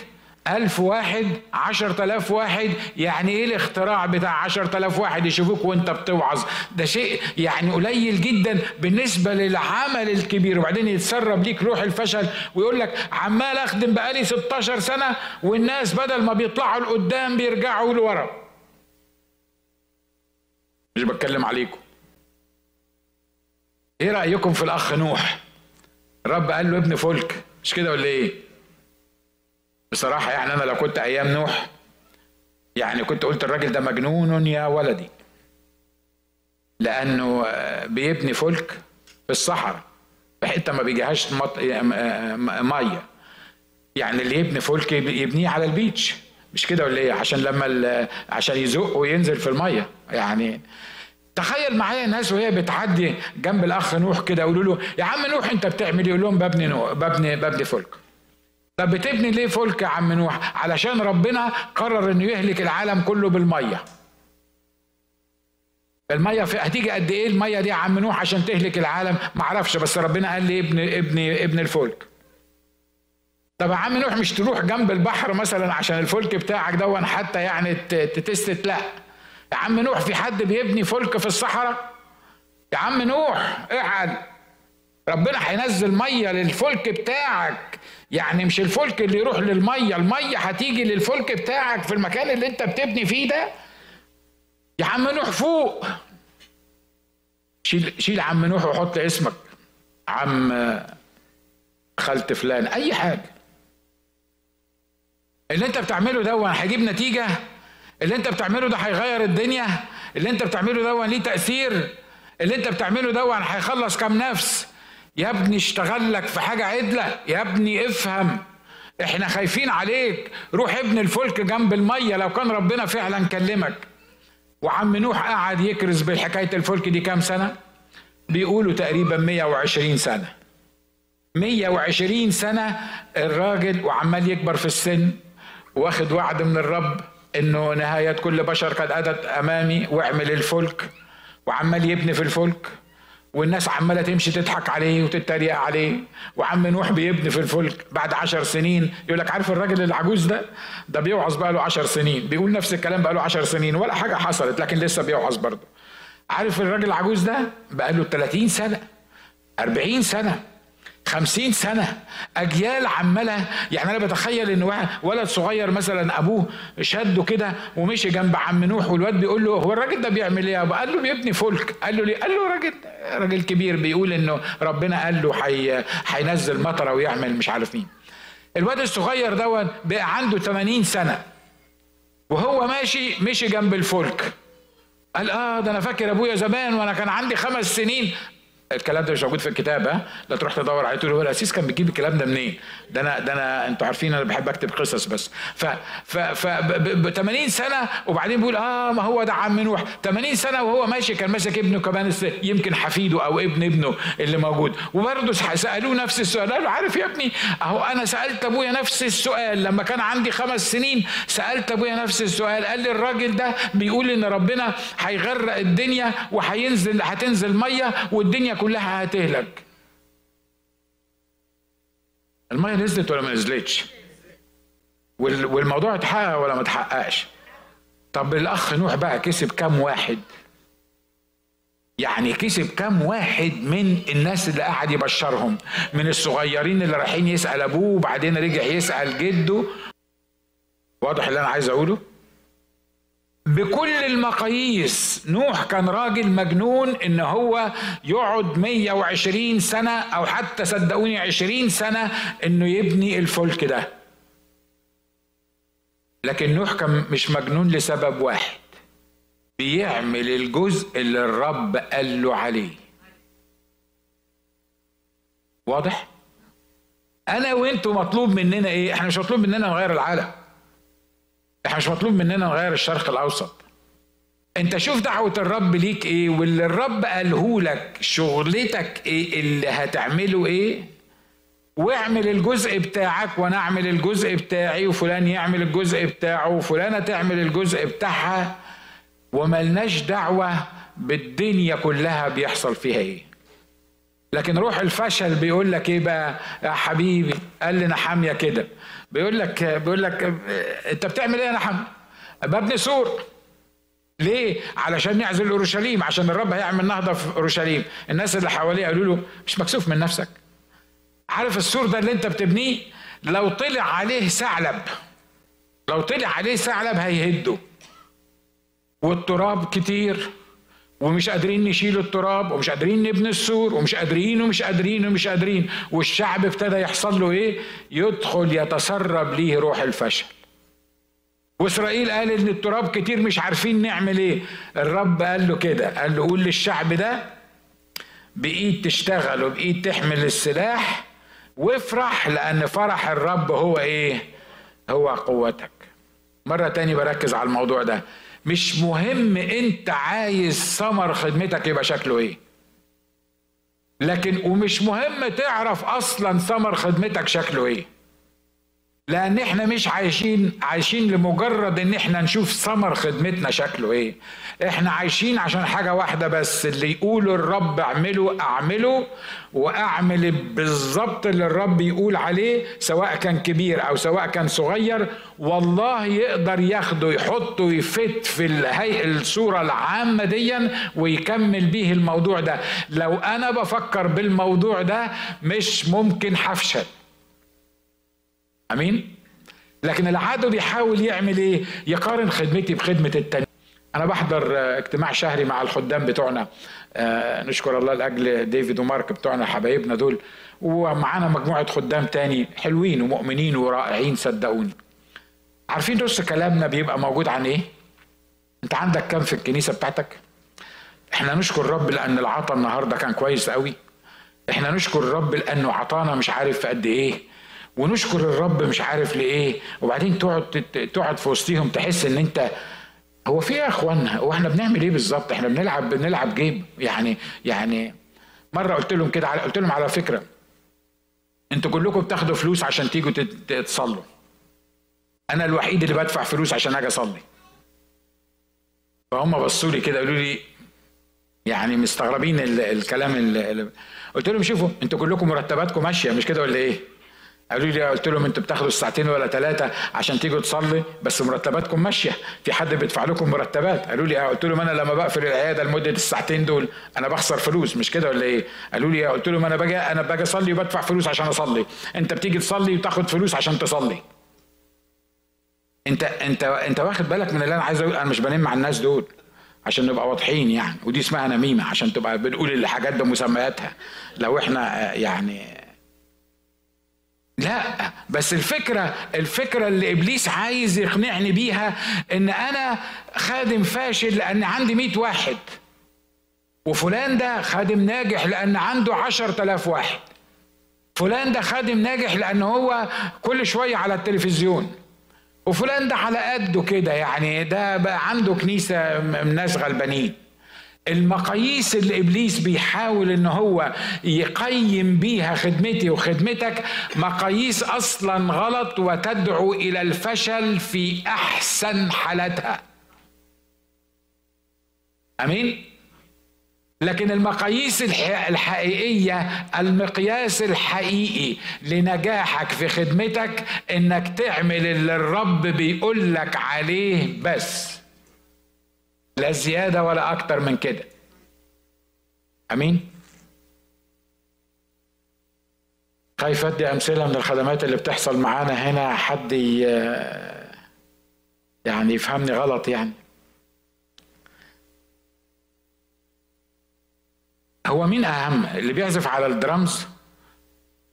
ألف واحد؟ عشر تلاف واحد؟ يعني إيه الاختراع بتاع عشر تلاف واحد يشوفوك وأنت بتوعظ؟ ده شيء يعني قليل جدا بالنسبة للعمل الكبير. وبعدين يتسرب ليك روح الفشل ويقول لك عمال أخدم بقالي 16 سنة والناس بدل ما بيطلعوا لقدام بيرجعوا لورا. مش بتكلم عليكم. إيه رأيكم في الأخ نوح؟ الرب قال له ابن فلك مش كده ولا إيه؟ بصراحة يعني أنا لو كنت أيام نوح يعني كنت قلت الراجل ده مجنون يا ولدي. لأنه بيبني فلك في الصحراء في حتة ما بيجيهاش مية. يعني اللي يبني فلك يبنيه على البيتش مش كده ولا إيه؟ عشان لما عشان يزق وينزل في المية. يعني تخيل معايا ناس وهي بتعدي جنب الأخ نوح كده يقولوا له يا عم نوح أنت بتعمل إيه؟ يقول لهم ببني نوح ببني ببني فلك. طب بتبني ليه فلك يا عم نوح؟ علشان ربنا قرر إنه يهلك العالم كله بالمية. المية في هتيجي قد إيه المية دي يا عم نوح عشان تهلك العالم؟ ما أعرفش بس ربنا قال لي ابن ابن ابن الفلك. طب يا عم نوح مش تروح جنب البحر مثلا عشان الفلك بتاعك دون حتى يعني تتست؟ لا. يا عم نوح في حد بيبني فلك في الصحراء؟ يا عم نوح اقعد. ربنا هينزل مية للفلك بتاعك. يعني مش الفلك اللي يروح للمية المية هتيجي للفلك بتاعك في المكان اللي انت بتبني فيه ده. يا عم نوح فوق. شيل شيل عم نوح وحط اسمك. عم خالت فلان أي حاجة. اللي انت بتعمله ده هيجيب نتيجة؟ اللي انت بتعمله ده هيغير الدنيا اللي انت بتعمله ده ليه تأثير اللي انت بتعمله ده هيخلص كام نفس. يا ابني اشتغل لك في حاجة عدلة يا ابني افهم. إحنا خايفين عليك. روح ابن الفلك جنب المية لو كان ربنا فعلا كلمك. وعم نوح قعد يكرز بحكايه الفلك دي كام سنة؟ بيقولوا تقريبا 120 سنة. 120 سنة الراجل وعمال يكبر في السن واخد وعد من الرب. إنه نهاية كل بشر قد اتت أمامي واعمل الفلك وعمال يبني في الفلك والناس عمالة تمشي تضحك عليه وتتريق عليه وعم نوح بيبني في الفلك بعد عشر سنين. يقول لك عارف الراجل العجوز ده؟ ده بيوعظ بقى له عشر سنين. بيقول نفس الكلام بقى له عشر سنين. ولا حاجة حصلت لكن لسه بيوعظ برضه. عارف الراجل العجوز ده؟ بقى له 30 سنة 40 سنة. خمسين سنة أجيال عمالة يعني أنا بتخيل إن ولد صغير مثلا أبوه شده كده ومشي جنب عم نوح والواد بيقول له هو الراجل ده بيعمل إيه؟ قال له بيبني فلك قال له ليه؟ قال له راجل راجل كبير بيقول إنه ربنا قال له هينزل مطرة ويعمل مش عارف مين. الواد الصغير دوت بقى عنده 80 سنة وهو ماشي مشي جنب الفلك قال آه ده أنا فاكر أبويا زمان وأنا كان عندي خمس سنين الكلام ده مش موجود في الكتاب ها؟ لا تروح تدور عليه. تقول هو الاسيس كان بيجيب الكلام ده منين؟ ده أنا ده أنا أنتوا عارفين أنا بحب أكتب قصص بس. ف ف ف ب 80 سنة وبعدين بيقول آه ما هو ده عم نوح. 80 سنة وهو ماشي كان ماسك ابنه كمان يمكن حفيده أو ابن ابنه اللي موجود. وبرضه سألوه نفس السؤال. قال له عارف يا ابني أهو أنا سألت أبويا نفس السؤال. لما كان عندي خمس سنين سألت أبويا نفس السؤال. قال لي الراجل ده بيقول إن ربنا هيغرق الدنيا وهينزل هتنزل مية والدنيا كلها هتهلك. المية نزلت ولا ما نزلتش؟ والموضوع اتحقق ولا ما اتحققش؟ طب الأخ نوح بقى كسب كام واحد؟ يعني كسب كام واحد من الناس اللي قاعد يبشرهم؟ من الصغيرين اللي رايحين يسأل أبوه وبعدين رجع يسأل جده؟ واضح اللي أنا عايز أقوله؟ بكل المقاييس. نوح كان راجل مجنون إن هو يقعد 120 سنة أو حتى صدقوني 20 سنة إنه يبني الفلك ده. لكن نوح كان مش مجنون لسبب واحد. بيعمل الجزء اللي الرب قال له عليه. واضح؟ أنا وأنتوا مطلوب مننا إيه؟ إحنا مش مطلوب مننا نغير العالم. إحنا مش مطلوب مننا نغير الشرق الأوسط. أنت شوف دعوة الرب ليك إيه واللي الرب قاله لك شغلتك إيه اللي هتعمله إيه؟ واعمل الجزء بتاعك وأنا أعمل الجزء بتاعي وفلان يعمل الجزء بتاعه وفلانة تعمل الجزء بتاعها. وملناش دعوة بالدنيا كلها بيحصل فيها إيه. لكن روح الفشل بيقول لك إيه بقى؟ يا حبيبي قال لنا حامية كده. بيقول لك بيقول لك انت بتعمل إيه يا نحم ببني سور ليه؟ علشان نعزل اورشليم عشان الرب هيعمل نهضة في اورشليم، الناس اللي حواليه قالوا له مش مكسوف من نفسك. عارف السور ده اللي انت بتبنيه لو طلع عليه ثعلب لو طلع عليه ثعلب هيهده. والتراب كتير ومش قادرين نشيل التراب ومش قادرين نبني السور ومش قادرين ومش قادرين ومش قادرين. والشعب ابتدى يحصل له إيه؟ يدخل يتسرب ليه روح الفشل. وإسرائيل قال إن التراب كتير مش عارفين نعمل إيه. الرب قال له كده قال له قول للشعب ده بإيد تشتغل وبإيد تحمل السلاح وافرح لأن فرح الرب هو إيه؟ هو قوتك. مرة تاني بركز على الموضوع ده. مش مهم انت عايز ثمر خدمتك يبقى شكله إيه. لكن ومش مهم تعرف أصلا ثمر خدمتك شكله إيه. لأن إحنا مش عايشين عايشين لمجرد ان إحنا نشوف ثمر خدمتنا شكله إيه. إحنا عايشين عشان حاجة واحدة بس اللي يقوله الرب اعمله اعمله واعمل بالظبط اللي الرب يقول عليه سواء كان كبير أو سواء كان صغير والله يقدر ياخده يحطه يفت في الهيئه الصورة العامة ديا ويكمل بيه الموضوع ده. لو أنا بفكر بالموضوع ده مش ممكن هفشل أمين؟ لكن العدو بيحاول يعمل إيه؟ يقارن خدمتي بخدمة التاني أنا بحضر اجتماع شهري مع الخدام بتوعنا. آه نشكر الله لأجل ديفيد ومارك بتوعنا حبايبنا دول. ومعانا مجموعة خدام تاني حلوين ومؤمنين ورائعين صدقوني. عارفين نص كلامنا بيبقى موجود عن إيه؟ أنت عندك كم في الكنيسة بتاعتك؟ إحنا نشكر الرب لأن العطا النهارده كان كويس قوي إحنا نشكر الرب لأنه عطانا مش عارف قد إيه. ونشكر الرب مش عارف لإيه. وبعدين تقعد تقعد في وسطيهم تحس إن أنت هو في إيه يا إخوانا؟ هو إحنا بنعمل إيه بالظبط؟ إحنا بنلعب بنلعب جيم. يعني يعني مرة قلت لهم كده قلت لهم على فكرة أنتوا كلكم بتاخدوا فلوس عشان تيجوا تصلوا أنا الوحيد اللي بدفع فلوس عشان أجي أصلي. فهم بصوا لي كده قالوا لي يعني مستغربين الكلام اللي قلت لهم شوفوا أنتوا كلكم مرتباتكم ماشية مش كده ولا إيه؟ قالوا لي قلت لهم أنتوا بتاخدوا الساعتين ولا ثلاثة عشان تيجوا تصلي بس مرتباتكم ماشية. في حد بيدفع لكم مرتبات؟ قالوا لي آه قلت لهم أنا لما بقفل العيادة لمدة الساعتين دول أنا بخسر فلوس مش كده ولا إيه؟ قالوا لي آه قلت لهم أنا باجي أنا باجي أصلي وبدفع فلوس عشان أصلي. أنت بتيجي تصلي وتاخد فلوس عشان تصلي. أنت أنت أنت واخد بالك من اللي أنا عايز أقول؟ أنا مش بنم على الناس دول عشان نبقى واضحين يعني. ودي اسمها نميمة عشان تبقى بنقول الحاجات بمسمياتها. لو إحنا يعني لا بس الفكرة الفكرة اللي إبليس عايز يقنعني بيها إن أنا خادم فاشل لأن عندي مئة واحد وفلان ده خادم ناجح لأن عنده عشر تلاف واحد فلان ده خادم ناجح لأن هو كل شوية على التلفزيون وفلان ده على قده كده يعني ده بقى عنده كنيسة ناس غلبانين. المقاييس اللي إبليس بيحاول ان هو يقيم بيها خدمتي وخدمتك مقاييس أصلا غلط وتدعو إلى الفشل في أحسن حالتها. آمين؟ لكن المقاييس الحقيقية المقياس الحقيقي لنجاحك في خدمتك إنك تعمل اللي الرب بيقول لك عليه بس. لا زيادة ولا أكتر من كده. أمين؟ خايف أدي أمثلة من الخدمات اللي بتحصل معانا هنا حد يعني يفهمني غلط يعني. هو مين أهم؟ اللي بيعزف على الدرامز؟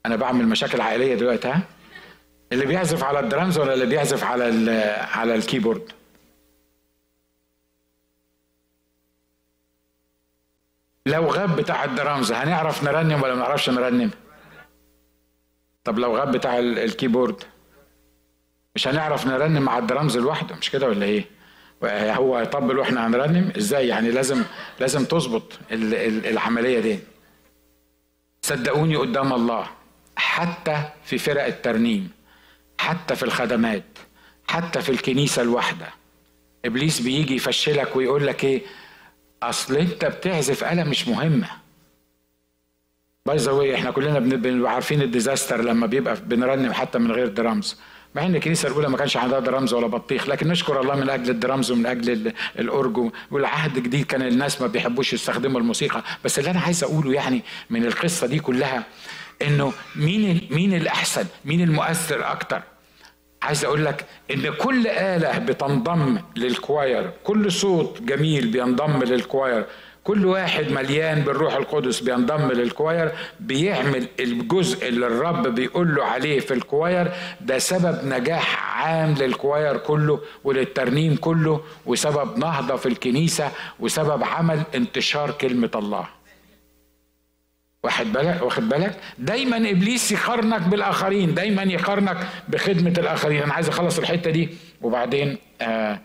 أنا بعمل مشاكل عائلية دلوقتي ها؟ اللي بيعزف على الدرامز ولا اللي بيعزف على على ال keyboard؟ لو غاب بتاع الدرامز هنعرف نرنم ولا ما نعرفش نرنم؟ طب لو غاب بتاع ال keyboard مش هنعرف نرنم مع الدرامز لوحده مش كده ولا إيه؟ هو يطبل وإحنا هنرنم إزاي؟ يعني لازم لازم تظبط العملية دي. صدقوني قدام الله حتى في فرق الترنيم حتى في الخدمات حتى في الكنيسة الواحدة إبليس بيجي يفشلك ويقول لك إيه؟ أصل أنت بتعزف آلة مش مهمة. by the إحنا كلنا بنبقى عارفين ال disaster لما بيبقى بنرنم حتى من غير درامز. مع إن الكنيسة الأولى ما كانش عندها درامز ولا بطيخ لكن نشكر الله من أجل الدرامز ومن أجل الاورج و والعهد الجديد كان الناس ما بيحبوش يستخدموا الموسيقى. بس اللي أنا عايز أقوله يعني من القصة دي كلها إنه مين مين الأحسن مين المؤثر أكتر؟ عايز أقول لك إن كل آلة بتنضم لل choir كل صوت جميل بينضم لل choir كل واحد مليان بالروح القدس بينضم لل choir بيعمل الجزء اللي الرب بيقول له عليه في ال choir ده سبب نجاح عام لل choir كله وللترنيم كله وسبب نهضة في الكنيسة وسبب عمل انتشار كلمة الله. واخد بالك؟ واخد بالك؟ دايما إبليس يقارنك بالآخرين دايما يقارنك بخدمة الآخرين. أنا عايز أخلص الحتة دي وبعدين آه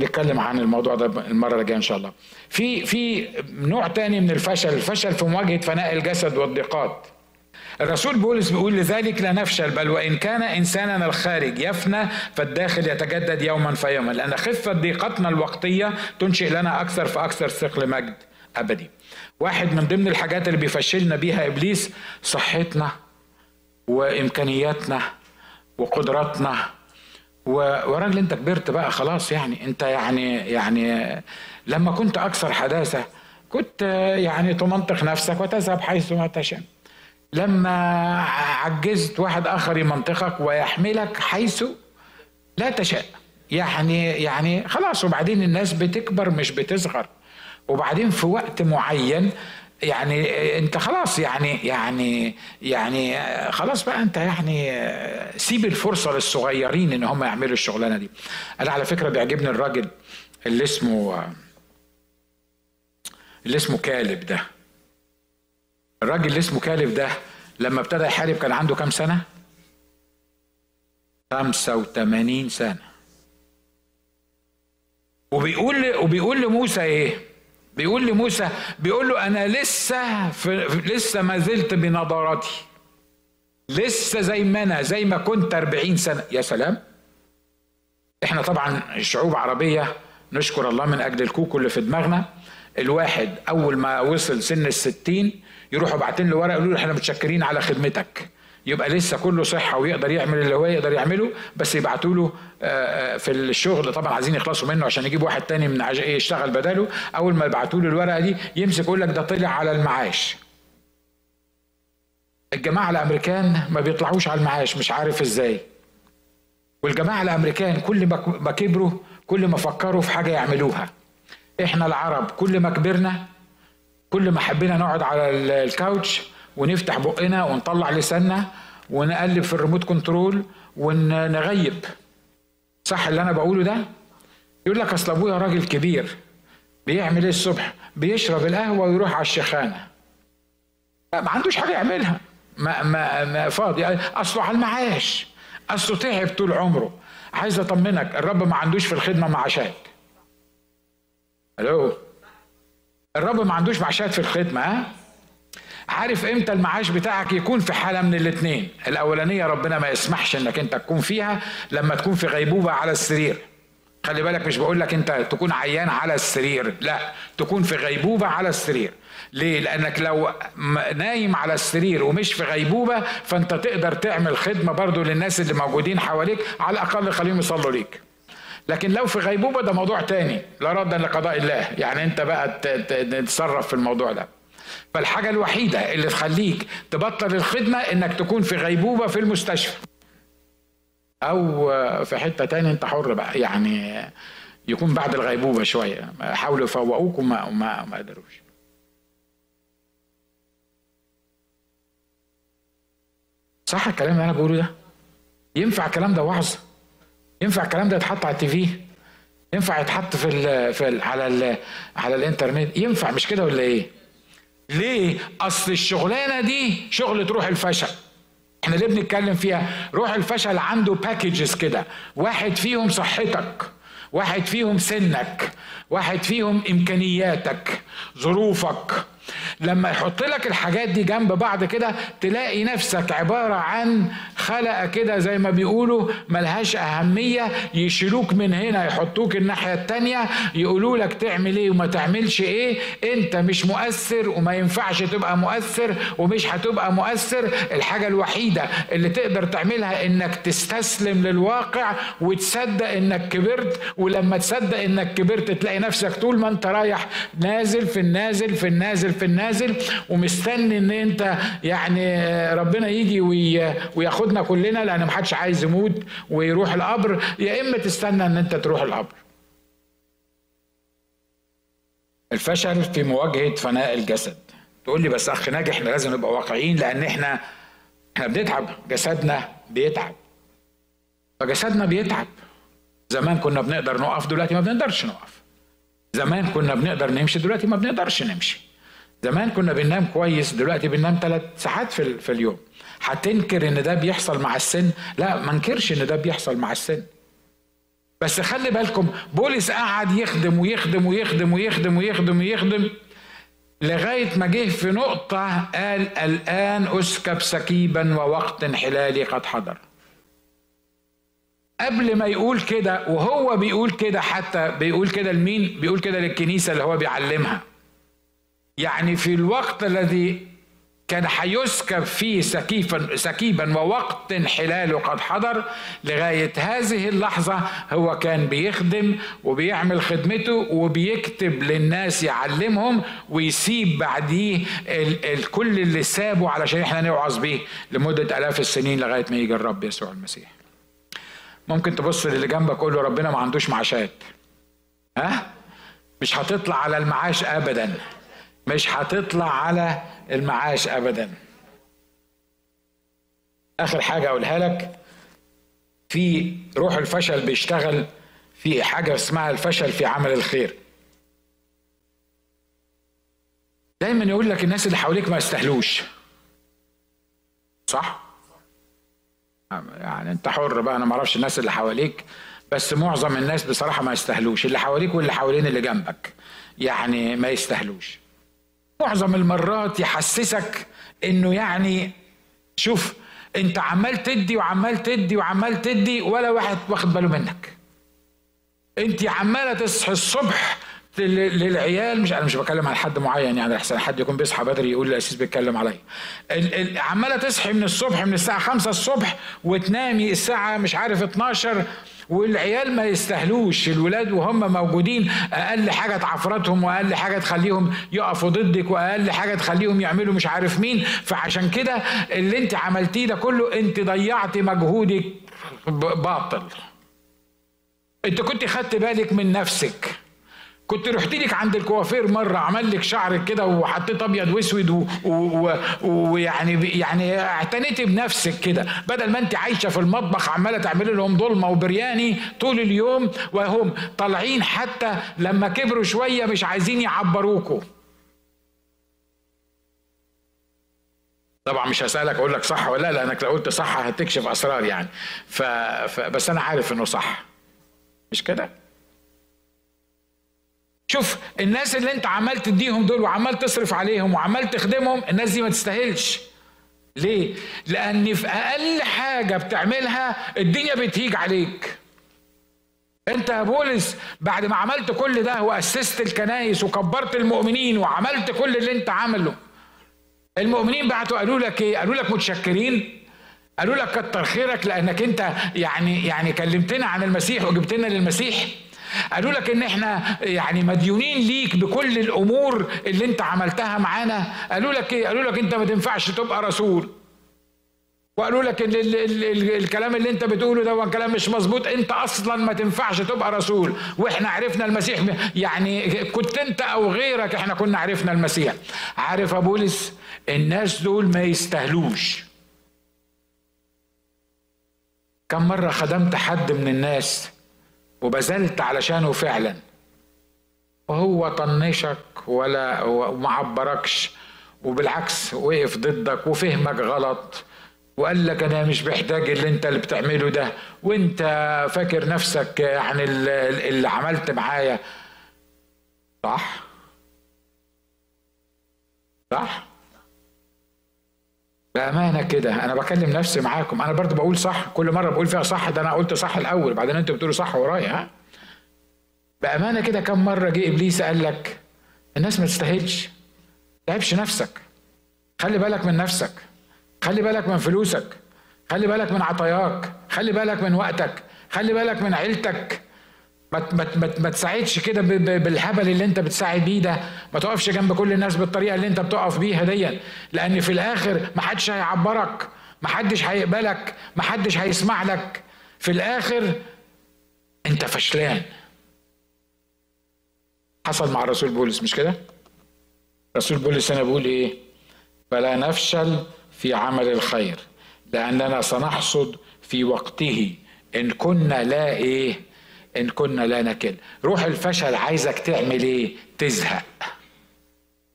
نتكلم عن الموضوع ده المرة الجاية إن شاء الله. في في نوع تاني من الفشل الفشل في مواجهة فناء الجسد والضيقات. الرسول بولس بيقول لذلك لا نفشل بل وإن كان انساننا الخارج يفنى فالداخل يتجدد يوما فيوما لأن خفة ضيقتنا الوقتية تنشئ لنا أكثر فأكثر ثقل مجد أبدي. واحد من ضمن الحاجات اللي بيفشلنا بيها إبليس صحتنا وإمكانياتنا وقدراتنا. وراجل انت كبرت بقى خلاص يعني انت يعني يعني لما كنت أكثر حداثة كنت يعني تمنطق نفسك وتذهب حيث ما تشاء. لما عجزت واحد آخر يمنطقك ويحملك حيث لا تشاء. يعني يعني خلاص وبعدين الناس بتكبر مش بتصغر. وبعدين في وقت معين يعني انت خلاص يعني يعني يعني خلاص بقى انت يعني سيب الفرصة للصغيرين ان هم يعملوا الشغلانة دي. أنا على فكرة بيعجبني الراجل اللي اسمه اللي اسمه كالب ده. الراجل اللي اسمه كالب ده لما ابتدى يحارب كان عنده كام سنة؟ 85 سنة. وبيقول وبيقول لموسى إيه؟ بيقول لموسى بيقول له أنا لسه في لسه ما زلت بنضارتي. لسه زي ما أنا زي ما كنت 40 سنة. يا سلام! إحنا طبعا شعوب عربية نشكر الله من أجل الكوكو اللي في دماغنا. الواحد أول ما وصل سن الستين يروحوا باعتين له ورقة يقولوا له إحنا متشكرين على خدمتك. يبقى لسه كله صحة ويقدر يعمل اللي هو يقدر يعمله بس يبعتوا له آه، آه، في الشغل طبعا عايزين يخلصوا منه عشان يجيب واحد تاني من إيه، يشتغل بداله. أول ما يبعتوا له الورقة دي يمسك يقول لك ده طلع على المعاش. الجماعة الأمريكان ما بيطلعوش على المعاش مش عارف إزاي. والجماعة الأمريكان كل ما كبروا كل ما فكروا في حاجة يعملوها. إحنا العرب كل ما كبرنا كل ما حبينا نقعد على الكاوتش ونفتح بقنا ونطلع لساننا ونقلب في الريموت كنترول ونغيب. صح اللي أنا بقوله ده؟ يقول لك أصل أبويا راجل كبير بيعمل إيه الصبح؟ بيشرب القهوة ويروح على الشيخانة. ما عندوش حاجة يعملها. ما ما, ما فاضي. أصله على المعاش. أصله تعب طول عمره. عايز أطمنك الرب ما عندوش في الخدمة معاشات. ألو؟ الرب ما عندوش معاشات في الخدمة ها؟ عارف إمتى المعاش بتاعك يكون في حالة من الاثنين الأولانية ربنا ما يسمحش إنك أنت تكون فيها لما تكون في غيبوبة على السرير. خلي بالك مش بقول لك أنت تكون عيان على السرير لا تكون في غيبوبة على السرير. ليه؟ لأنك لو نايم على السرير ومش في غيبوبة فأنت تقدر تعمل خدمة برضو للناس اللي موجودين حواليك على الأقل خليهم يصلوا ليك. لكن لو في غيبوبة ده موضوع تاني. لا ردا لقضاء الله. يعني أنت بقى تتصرف في الموضوع ده. فالحاجة الوحيدة اللي تخليك تبطل الخدمة إنك تكون في غيبوبة في المستشفى. أو في حتة تاني أنت حر بقى يعني يكون بعد الغيبوبة شوية. حاولوا يفوقوك وما ما, ما قدروش. صح الكلام اللي أنا بقوله ده؟ ينفع الكلام ده وعظ؟ ينفع الكلام ده يتحط على التي في؟ ينفع يتحط في ال في ال على ال على الإنترنت؟ ينفع مش كده ولا إيه؟ ليه؟ أصل الشغلانة دي شغلة روح الفشل. إحنا ليه بنتكلم فيها؟ روح الفشل عنده باكجز كده. واحد فيهم صحتك واحد فيهم سنك واحد فيهم إمكانياتك ظروفك. لما يحط لك الحاجات دي جنب بعض كده تلاقي نفسك عبارة عن خلقة كده زي ما بيقولوا ملهاش أهمية يشيلوك من هنا يحطوك الناحية التانية يقولوا لك تعمل إيه وما تعملش إيه. أنت مش مؤثر وما ينفعش تبقى مؤثر ومش هتبقى مؤثر. الحاجة الوحيدة اللي تقدر تعملها إنك تستسلم للواقع وتصدق إنك كبرت. ولما تصدق إنك كبرت تلاقي نفسك طول ما أنت رايح نازل في النازل في النازل في النازل ومستني إن أنت يعني ربنا يجي وياخدنا كلنا لأن محدش عايز يموت ويروح القبر. يا إما تستنى إن أنت تروح القبر. الفشل في مواجهة فناء الجسد. تقول لي بس أخ ناجي إحنا لازم نبقى واقعيين لأن إحنا إحنا بنتعب. جسدنا بيتعب. فجسدنا بيتعب. زمان كنا بنقدر نقف دلوقتي ما بنقدرش نقف. زمان كنا بنقدر نمشي دلوقتي ما بنقدرش نمشي. زمان كنا بننام كويس دلوقتي بننام ثلاث ساعات في, في اليوم. هتنكر إن ده بيحصل مع السن؟ لا ما انكرش إن ده بيحصل مع السن. بس خلي بالكم بولس قعد يخدم ويخدم ويخدم ويخدم ويخدم ويخدم لغاية ما جه في نقطة قال الآن أسكب سكيبا ووقت انحلالي قد حضر. قبل ما يقول كده وهو بيقول كده حتى بيقول كده لمين؟ بيقول كده للكنيسة اللي هو بيعلمها. يعني في الوقت الذي كان هيسكب فيه سكيبا سكيبا ووقت انحلاله قد حضر لغاية هذه اللحظة هو كان بيخدم وبيعمل خدمته وبيكتب للناس يعلمهم ويسيب بعديه الكل اللي سابه علشان إحنا نوعظ بيه لمدة آلاف السنين لغاية ما يجي الرب يسوع المسيح. ممكن تبص للي جنبك قول له ربنا ما عندوش معاشات. ها؟ مش هتطلع على المعاش ابدا. مش هتطلع على المعاش ابدا. آخر حاجة أقولها لك في روح الفشل بيشتغل في حاجة اسمها الفشل في عمل الخير. دايما يقول لك الناس اللي حواليك ما يستاهلوش. صح؟ يعني أنت حر بقى أنا ما أعرفش الناس اللي حواليك بس معظم الناس بصراحة ما يستاهلوش. اللي حواليك واللي حوالين اللي جنبك. يعني ما يستاهلوش. معظم المرات يحسسك إنه يعني شوف أنت عمال تدي وعمال تدي وعمال تدي ولا واحد واخد باله منك. أنت عمالة تصحي الصبح للعيال مش أنا مش بكلم على حد معين يعني أحسن حد يكون بيصحى بدري يقول الاسيس بيتكلم عليا. عمالة تصحي من الصبح من الساعة 5 الصبح وتنامي الساعة مش عارف 12 والعيال ما يستاهلوش الولاد وهم موجودين أقل حاجة تعفرتهم وأقل حاجة تخليهم يقفوا ضدك وأقل حاجة تخليهم يعملوا مش عارف مين. فعشان كده اللي انت عملتيه ده كله انت ضيعتي مجهودك باطل. انت كنت خدت بالك من نفسك. كنت رحت لك عند الكوافير مرة عمل لك شعرك كده وحطيت أبيض وأسود ويعني يعني اعتنيتي بنفسك كده. بدل ما أنت عايشة في المطبخ عمالة تعملي لهم ضلمة وبرياني طول اليوم وهم طالعين حتى لما كبروا شوية مش عايزين يعبروكوا. طبعا مش هسألك أقول لك صح ولا لا لأنك لو قلت صح هتكشف أسرار يعني. ف... ف... بس أنا عارف إنه صح. مش كده؟ شوف الناس اللي انت عمال تديهم دول وعمال تصرف عليهم وعمال تخدمهم الناس دي ما تستاهلش ليه؟ لأن في أقل حاجة بتعملها الدنيا بتهيج عليك. أنت يا بولس بعد ما عملت كل ده وأسست الكنايس وكبرت المؤمنين وعملت كل اللي أنت عمله. المؤمنين بعتوا قالوا لك إيه؟ قالوا لك متشكرين قالوا لك كتر خيرك لأنك أنت يعني يعني كلمتنا عن المسيح وجبتنا للمسيح. قالوا لك إن إحنا يعني مديونين ليك بكل الأمور اللي إنت عملتها معانا. قالوا لك إيه؟ قالوا لك إنت ما تنفعش تبقى رسول. وقالوا لك إن ال ال ال الكلام اللي إنت بتقوله ده كلام مش مظبوط. إنت أصلا ما تنفعش تبقى رسول. وإحنا عرفنا المسيح يعني كنت إنت أو غيرك إحنا كنا عرفنا المسيح. عارف يا بولس؟ الناس دول ما يستاهلوش. كم مرة خدمت حد من الناس وبذلت علشانه فعلا. وهو طنشك ولا وما عبركش وبالعكس وقف ضدك وفهمك غلط. وقال لك أنا مش محتاج اللي أنت اللي بتعمله ده. وأنت فاكر نفسك يعني اللي عملت معايا. صح؟ صح؟ بأمانة كده أنا بكلم نفسي معاكم. أنا برضو بقول صح كل مرة بقول فيها صح ده أنا قلت صح الأول. بعدين أنتوا بتقولوا صح ورايا ها؟ بأمانة كده كم مرة جه إبليس قال لك الناس ما تستاهلش. تعبش نفسك. خلي بالك من نفسك. خلي بالك من فلوسك. خلي بالك من عطاياك. خلي بالك من وقتك. خلي بالك من عيلتك. ما ما ما, تساعدش كده بالهبل اللي انت بتساعد بيه ده. ما تقفش جنب كل الناس بالطريقة اللي انت بتقف بيها دي لأن في الآخر ما حدش هيعبرك ما حدش هيقبلك ما حدش هيسمع لك. في الآخر انت فشلان. حصل مع الرسول بولس مش كده؟ رسول بولس أنا بقول إيه؟ فلا نفشل في عمل الخير لأننا سنحصد في وقته. إن كنا لا إيه؟ إن كنا لا نكل. روح الفشل عايزك تعمل إيه؟ تزهق.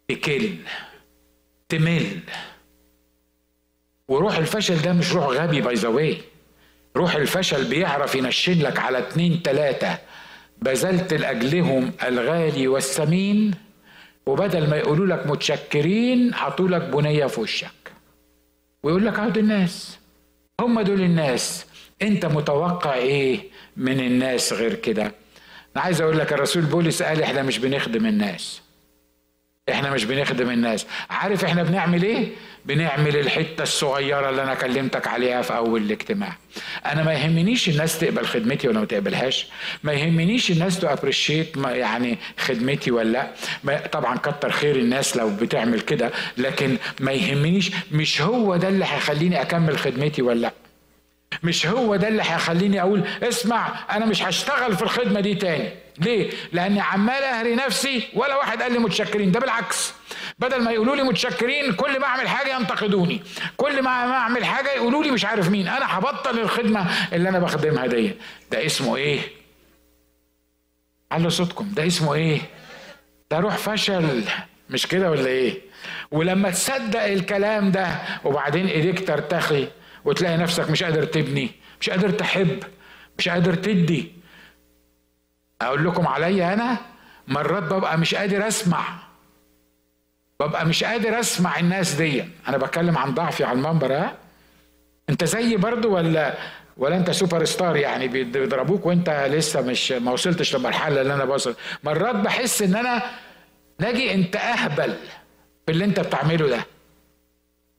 تكل. تمل. وروح الفشل ده مش روح غبي باي ذا روح الفشل بيعرف ينشن لك على اتنين تلاتة. بذلت لأجلهم الغالي والثمين وبدل ما يقولوا لك متشكرين حطوا لك بنية في وشك. ويقول لك عود الناس. هم دول الناس. أنت متوقع إيه؟ من الناس غير كده. أنا عايز أقول لك الرسول بولس قال إحنا مش بنخدم الناس. إحنا مش بنخدم الناس. عارف إحنا بنعمل إيه؟ بنعمل الحتة الصغيرة اللي أنا كلمتك عليها في أول الاجتماع. أنا ما يهمنيش الناس تقبل خدمتي ولا ما تقبلهاش. ما يهمنيش الناس تابريشيت يعني خدمتي ولا لأ. طبعا كتر خير الناس لو بتعمل كده لكن ما يهمنيش. مش هو ده اللي هيخليني أكمل خدمتي ولا لأ. مش هو ده اللي هيخليني أقول اسمع أنا مش هشتغل في الخدمة دي تاني. ليه؟ لاني عمال أهري نفسي ولا واحد قال لي متشكرين. ده بالعكس. بدل ما يقولوا لي متشكرين كل ما أعمل حاجة ينتقدوني. كل ما أعمل حاجة يقولوا لي مش عارف مين. أنا هبطل الخدمة اللي أنا بخدمها دي. ده اسمه إيه؟ علوا صوتكم. ده اسمه إيه؟ ده روح فشل. مش كده ولا إيه؟ ولما تصدق الكلام ده وبعدين إيديك ترتخي وتلاقي نفسك مش قادر تبني مش قادر تحب مش قادر تدي. أقول لكم عليا أنا مرات ببقى مش قادر أسمع. ببقى مش قادر أسمع الناس دي. أنا بتكلم عن ضعفي على المنبر ها؟ أنت زيي برضو ولا ولا أنت سوبر ستار يعني بيضربوك وأنت لسه مش ما وصلتش للمرحلة اللي أنا بوصل. مرات بحس إن أنا ناجي أنت أهبل في اللي أنت بتعمله ده.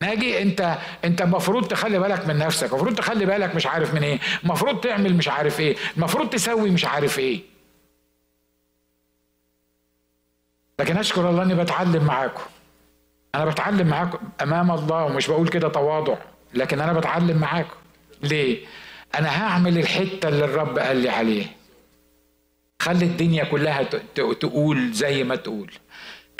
ناجي انت انت المفروض تخلي بالك من نفسك المفروض تخلي بالك مش عارف من إيه المفروض تعمل مش عارف إيه المفروض تسوي مش عارف إيه. لكن اشكر الله اني بتعلم معاكم. أنا بتعلم معاكم امام الله ومش بقول كده تواضع لكن أنا بتعلم معاكم. ليه؟ أنا هعمل الحتة اللي الرب قال لي عليه خلي الدنيا كلها تقول زي ما تقول.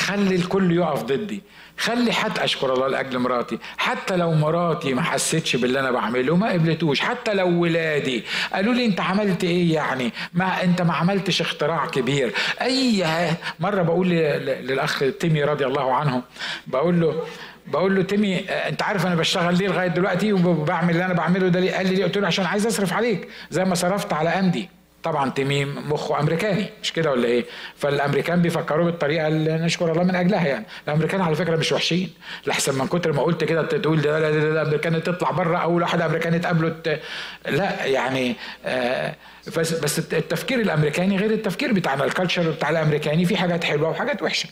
خلي الكل يقف ضدي. خلي حتى أشكر الله لأجل مراتي. حتى لو مراتي ما حسيتش باللي أنا بعمله ما قبلتوش. حتى لو ولادي قالوا لي أنت عملت إيه يعني؟ ما أنت ما عملتش اختراع كبير. أي مرة بقول للأخ تيمي رضي الله عنه بقول له بقول له تيمي أنت عارف أنا بشتغل ليه لغاية دلوقتي وبعمل اللي أنا بعمله ده ليه؟ قال لي ليه؟ قلت له عشان عايز أصرف عليك. زي ما صرفت على أمدي. طبعا تيميم مخه أمريكاني مش كده ولا إيه؟ فالأمريكان بيفكروا بالطريقة اللي نشكر الله من أجلها يعني. الأمريكان على فكرة مش وحشين لحسن من كتر ما قلت كده تقول ده لا الامريكان تطلع بره أول واحد امريكاني تقابله لا يعني آه بس التفكير الأمريكاني غير التفكير بتاعنا ال culture بتاع الأمريكاني في حاجات حلوة وحاجات وحشة.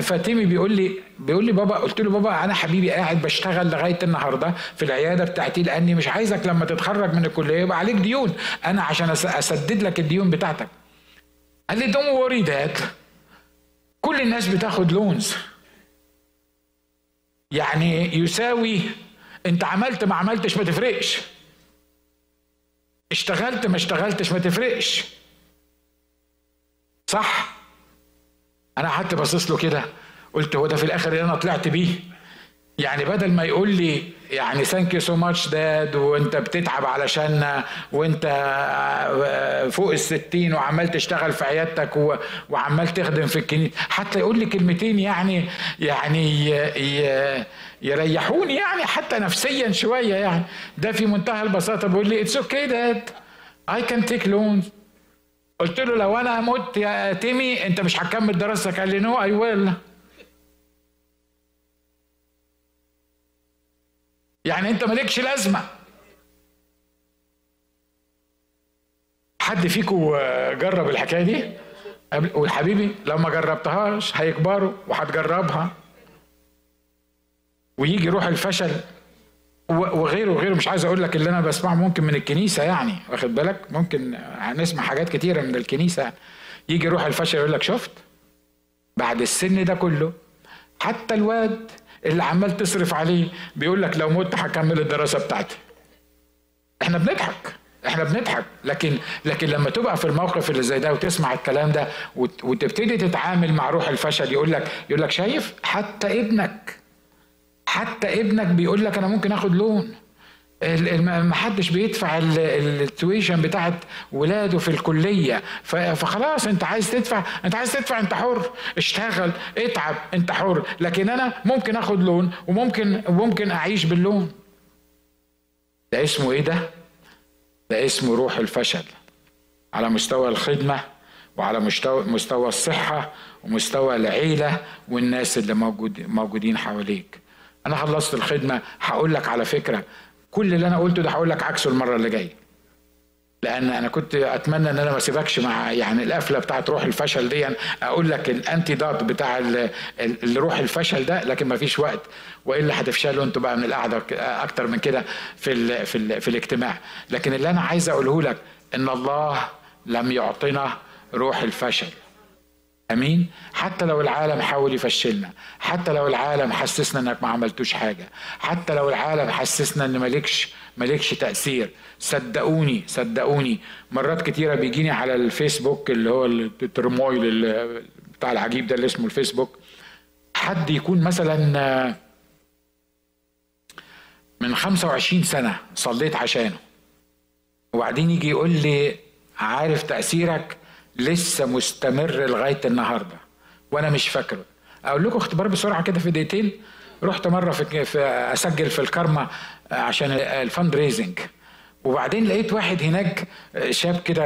فا تيمي بيقول لي بيقول لي بابا قلت له بابا أنا حبيبي قاعد بشتغل لغاية النهارده في العيادة بتاعتي لأني مش عايزك لما تتخرج من الكلية يبقى عليك ديون. أنا عشان أسدد لك الديون بتاعتك. قال لي don't worry dad كل الناس بتاخد loans يعني يساوي أنت عملت ما عملتش ما تفرقش. اشتغلت ما اشتغلتش ما تفرقش. صح؟ أنا قعدت باصص له كده قلت هو ده في الآخر اللي أنا طلعت بيه؟ يعني بدل ما يقول لي يعني thank you so much dad وأنت بتتعب علشان وأنت فوق الستين وعمال تشتغل في عيادتك وعمال تخدم في الكنيسه حتى يقول لي كلمتين يعني يعني يريحوني يعني حتى نفسيا شوية يعني. ده في منتهى البساطة بيقول لي it's okay dad I can take loans قلت له لو أنا مت يا تيمي أنت مش هتكمل دراستك. قال لي no I will يعني أنت مالكش لازمة. حد فيكم جرب الحكاية دي؟ وحبيبي لو ما جربتهاش هيكبروا وهتجربها. ويجي روح الفشل. وغيره وغيره. مش عايز أقول لك اللي أنا بسمعه ممكن من الكنيسة يعني. واخد بالك؟ ممكن هنسمع حاجات كتيرة من الكنيسة يجي روح الفشل يقول لك شفت؟ بعد السن ده كله حتى الواد اللي عمال تصرف عليه بيقول لك لو مت هكمل الدراسة بتاعتي. إحنا بنضحك إحنا بنضحك. لكن لكن لما تبقى في الموقف اللي زي ده وتسمع الكلام ده وتبتدي تتعامل مع روح الفشل يقول لك يقول لك شايف؟ حتى ابنك حتى ابنك بيقول لك أنا ممكن آخد لون. ما حدش بيدفع التويشن بتاعت ولاده في الكلية. فخلاص أنت عايز تدفع أنت عايز تدفع أنت حر. اشتغل اتعب أنت حر. لكن أنا ممكن آخد لون وممكن ممكن أعيش باللون. ده اسمه إيه ده؟ ده اسمه روح الفشل. على مستوى الخدمة وعلى مستوى مستوى الصحة ومستوى العيلة والناس اللي موجود موجودين حواليك. أنا خلصت الخدمة هقول لك على فكرة. كل اللي أنا قلته ده هقول لك عكسه المرة اللي جاية. لأن أنا كنت أتمنى إن أنا ما أسيبكش مع يعني القفلة بتاعت روح الفشل دي أقول لك الأنتي دوت بتاع روح الفشل ده لكن ما فيش وقت. وإلا هتفشلوا أنتوا بقى من القعدة أكتر من كده في ال في ال في الاجتماع. لكن اللي أنا عايز أقوله لك إن الله لم يعطنا روح الفشل. أمين؟ حتى لو العالم حاول يفشلنا حتى لو العالم حسسنا إنك ما عملتوش حاجة حتى لو العالم حسسنا إن مالكش مالكش تأثير صدقوني صدقوني. مرات كتيرة بيجيني على الفيسبوك اللي هو الترمويل بتاع العجيب ده اللي اسمه الفيسبوك. حد يكون مثلا من 25 سنة صليت عشانه وبعدين يجي يقول لي عارف تأثيرك؟ لسه مستمر لغاية النهارده وأنا مش فاكره. أقول لكم اختبار بسرعة كده في دقيقتين. رحت مرة في, في أسجل في الكارما عشان الفند ريزنج وبعدين لقيت واحد هناك شاب كده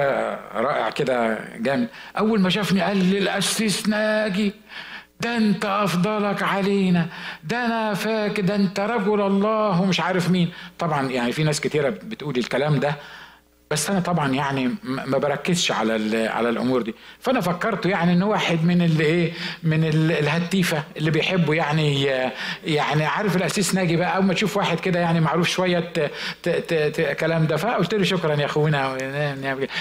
رائع كده جامد. أول ما شافني قال لي الاسيس ناجي ده أنت أفضلك علينا ده أنا فاكر ده أنت رجل الله ومش عارف مين. طبعا يعني في ناس كتيرة بتقول الكلام ده بس أنا طبعا يعني ما بركزش على على الأمور دي. فأنا فكرت يعني إن واحد من اللي إيه من الهتيفة اللي بيحبوا يعني يعني عارف الاسيس ناجي بقى أول ما تشوف واحد كده يعني معروف شوية كلام ده فقلت له شكرا يا أخونا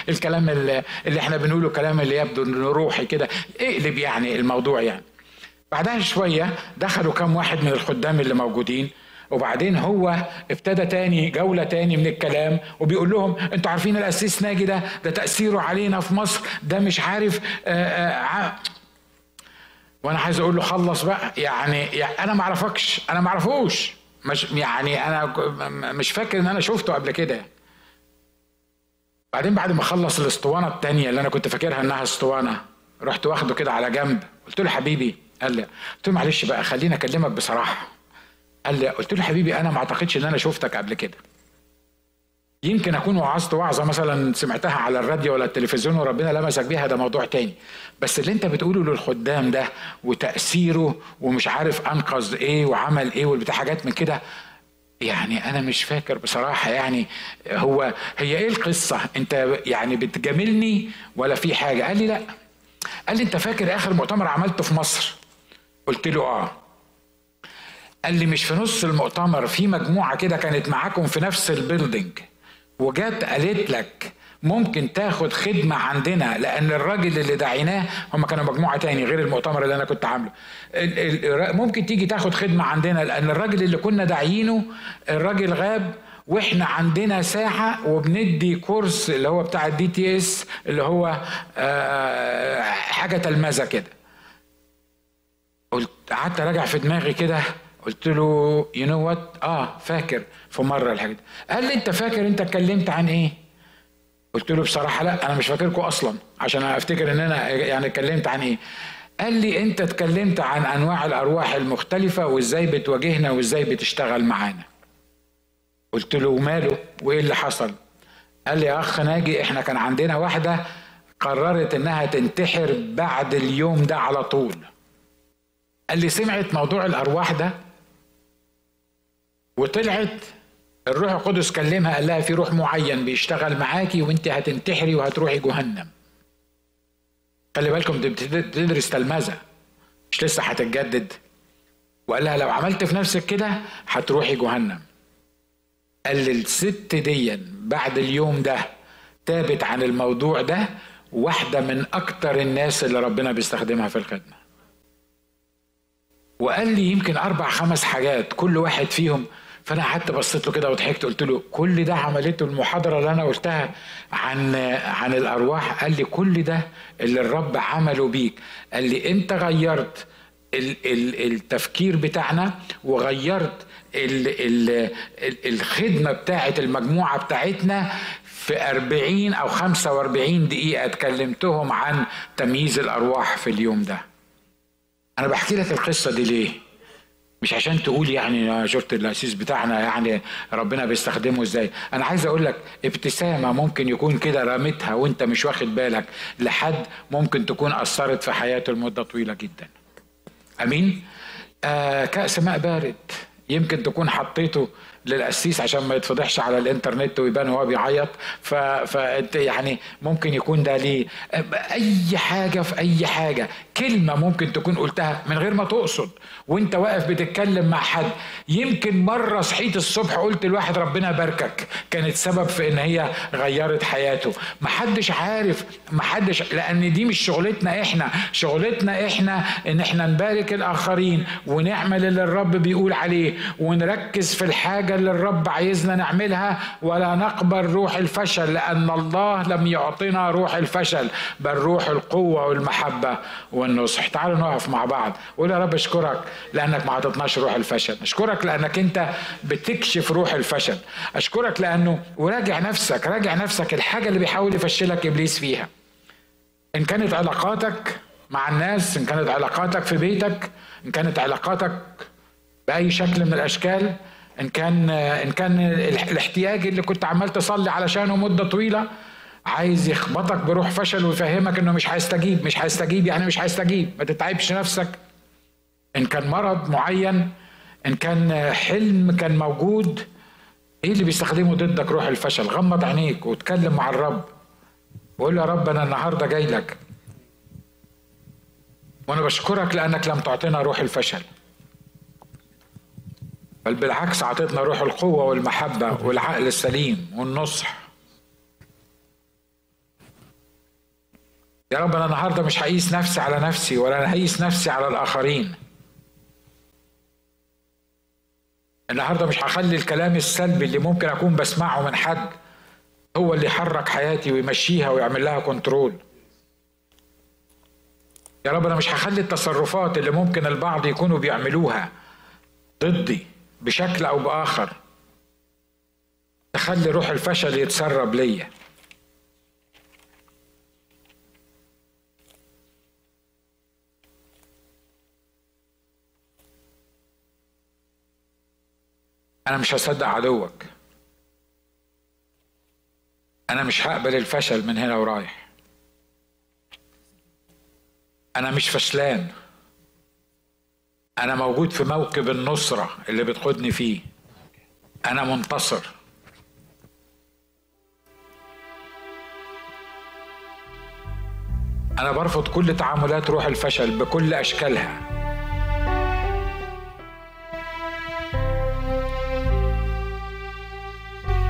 الكلام اللي إحنا بنقوله كلام اللي يبدو إنه روحي كده. اقلب يعني الموضوع يعني. بعدها شوية دخلوا كام واحد من الخدام اللي موجودين. وبعدين هو ابتدى تاني جولة تاني من الكلام وبيقول لهم أنتوا عارفين الأسيس ناجي ده؟ ده تأثيره علينا في مصر ده مش عارف آآ آه، آآ آه، وأنا عايز أقول له خلص بقى يعني, يعني أنا ما أعرفكش أنا ما أعرفوش. مش يعني أنا مش فاكر إن أنا شفته قبل كده. بعدين بعد ما خلص الأسطوانة التانية اللي أنا كنت فاكرها إنها أسطوانة رحت واخده كده على جنب. قلت له حبيبي قال لي قلت له معلش بقى خليني أكلمك بصراحة. قال لي قلت له حبيبي أنا ما أعتقدش إن أنا شفتك قبل كده. يمكن أكون وعظت وعظة مثلا سمعتها على الراديو ولا التلفزيون وربنا لمسك بيها ده موضوع تاني. بس اللي أنت بتقوله للخدام ده وتأثيره ومش عارف أنقذ إيه وعمل إيه والبتاع حاجات من كده يعني أنا مش فاكر بصراحة يعني هو هي إيه القصة؟ أنت يعني بتجاملني ولا في حاجة؟ قال لي لا. قال لي أنت فاكر آخر مؤتمر عملته في مصر؟ قلت له آه. قال لي مش في نص المؤتمر في مجموعة كده كانت معاكم في نفس البيلدينج وجات قالت لك ممكن تاخد خدمة عندنا لأن الراجل اللي دعيناه هم كانوا مجموعة تاني غير المؤتمر اللي أنا كنت عامله. ممكن تيجي تاخد خدمة عندنا لأن الراجل اللي كنا داعيينه الراجل غاب وإحنا عندنا ساعة وبندي course اللي هو بتاع ال DTS اللي هو آه، حاجة تلمذة كده. قلت قعدت أراجع في دماغي كده قلت له you know what آه فاكر. في مرة الحاجة. دي قال لي أنت فاكر أنت اتكلمت عن إيه؟ قلت له بصراحة لا أنا مش فاكركم أصلا عشان أفتكر إن أنا يعني اتكلمت عن إيه. قال لي أنت اتكلمت عن أنواع الأرواح المختلفة وإزاي بتواجهنا وإزاي بتشتغل معانا. قلت له وماله؟ وإيه اللي حصل؟ قال لي يا أخ ناجي إحنا كان عندنا واحدة قررت إنها تنتحر بعد اليوم ده على طول. قال لي سمعت موضوع الأرواح ده؟ وطلعت. الروح القدس كلمها قال لها في روح معين بيشتغل معاكي وانت هتنتحري وهتروحي جهنم. خلي بالكم دي بتدرس تلمذة مش لسه هتتجدد. وقال لها لو عملت في نفسك كده هتروحي جهنم. قال للست دي بعد اليوم ده تابت عن الموضوع ده واحدة من أكتر الناس اللي ربنا بيستخدمها في الخدمة. وقال لي يمكن أربع خمس حاجات كل واحد فيهم فانا قعدت بصيت له كده وضحكت قلت له كل ده عملته المحاضرة اللي أنا قلتها عن عن الأرواح. قال لي كل ده اللي الرب عمله بيك. قال لي أنت غيرت التفكير بتاعنا وغيرت الخدمة بتاعت المجموعة بتاعتنا في 40 أو 45 دقيقة اتكلمتهم عن تمييز الأرواح في اليوم ده. أنا بحكي لك القصة دي ليه؟ مش عشان تقول يعني شفت الاسيس بتاعنا يعني ربنا بيستخدمه إزاي. أنا عايز أقول لك ابتسامة ممكن يكون كده رميتها وانت مش واخد بالك لحد ممكن تكون أثرت في حياته لمدة طويلة جدا. أمين؟ آه كأس ماء بارد يمكن تكون حطيته للقسيس عشان ما يتفضحش على الإنترنت ويبان هو بيعيط. ف... فانت يعني ممكن يكون ده ليه. أي حاجة في أي حاجة كلمة ممكن تكون قلتها من غير ما تقصد وانت واقف بتتكلم مع حد. يمكن مرة صحيت الصبح قلت لواحد ربنا يباركك كانت سبب في إن هي غيرت حياته. محدش عارف محدش لأن دي مش شغلتنا إحنا. شغلتنا إحنا إن إحنا نبارك الآخرين ونعمل اللي الرب بيقول عليه ونركز في الحاجة اللي الرب عايزنا نعملها ولا نقبل روح الفشل لأن الله لم يعطنا روح الفشل بل روح القوة والمحبة والنصح. تعالوا نقف مع بعض. قول يا رب أشكرك لأنك ما عطتناش روح الفشل. أشكرك لأنك أنت بتكشف روح الفشل. أشكرك لأنه وراجع نفسك راجع نفسك الحاجة اللي بيحاول يفشلك إبليس فيها. إن كانت علاقاتك مع الناس إن كانت علاقاتك في بيتك إن كانت علاقاتك بأي شكل من الأشكال إن كان إن كان الاحتياج اللي كنت عمال تصلي علشانه مدة طويلة عايز يخبطك بروح فشل ويفهمك إنه مش هيستجيب مش هيستجيب يعني مش هيستجيب. ما تتعبش نفسك. إن كان مرض معين إن كان حلم كان موجود إيه اللي بيستخدمه ضدك روح الفشل؟ غمض عينيك واتكلم مع الرب. وقول يا رب أنا النهارده جاي لك. وأنا بشكرك لأنك لم تعطينا روح الفشل. بل بالعكس اعطيتنا روح القوة والمحبة والعقل السليم والنصح. يا رب أنا النهارده مش هقيس نفسي على نفسي ولا أنا هقيس نفسي على الآخرين. النهارده مش هخلي الكلام السلبي اللي ممكن أكون بسمعه من حد هو اللي يحرك حياتي ويمشيها ويعمل لها كنترول يا رب أنا مش هخلي التصرفات اللي ممكن البعض يكونوا بيعملوها ضدي. بشكل أو بآخر. تخلي روح الفشل يتسرب ليا. أنا مش هصدق عدوك. أنا مش هقبل الفشل من هنا ورايح. أنا مش فشلان. أنا موجود في موكب النصرة اللي بتقودني فيه. أنا منتصر. أنا برفض كل تعاملات روح الفشل بكل أشكالها.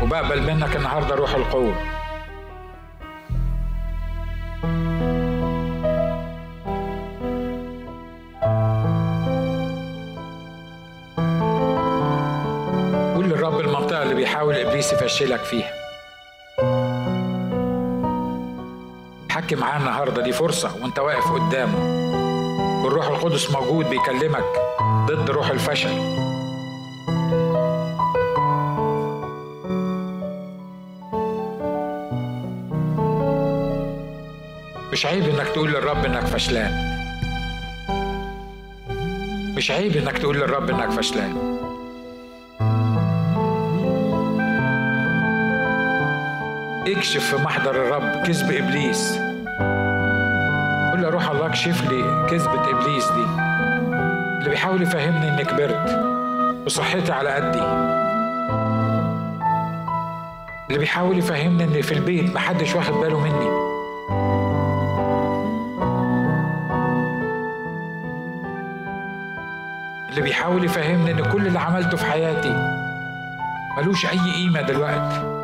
وبقبل منك النهارده روح القوة. بيحاول إبليس يفشلك فيها. حكي معاه النهارده دي فرصة وانت واقف قدامه. والروح القدس موجود بيكلمك ضد روح الفشل. مش عيب إنك تقول للرب إنك فشلان. مش عيب إنك تقول للرب إنك فشلان. اكشف في محضر الرب كذب إبليس. قول له روح الله اكشف لي كذبة إبليس دي. اللي بيحاول يفهمني إني كبرت وصحتي على قدي. اللي بيحاول يفهمني ان في البيت محدش واخد باله مني. اللي بيحاول يفهمني إن كل اللي عملته في حياتي ملوش أي قيمة دلوقتي.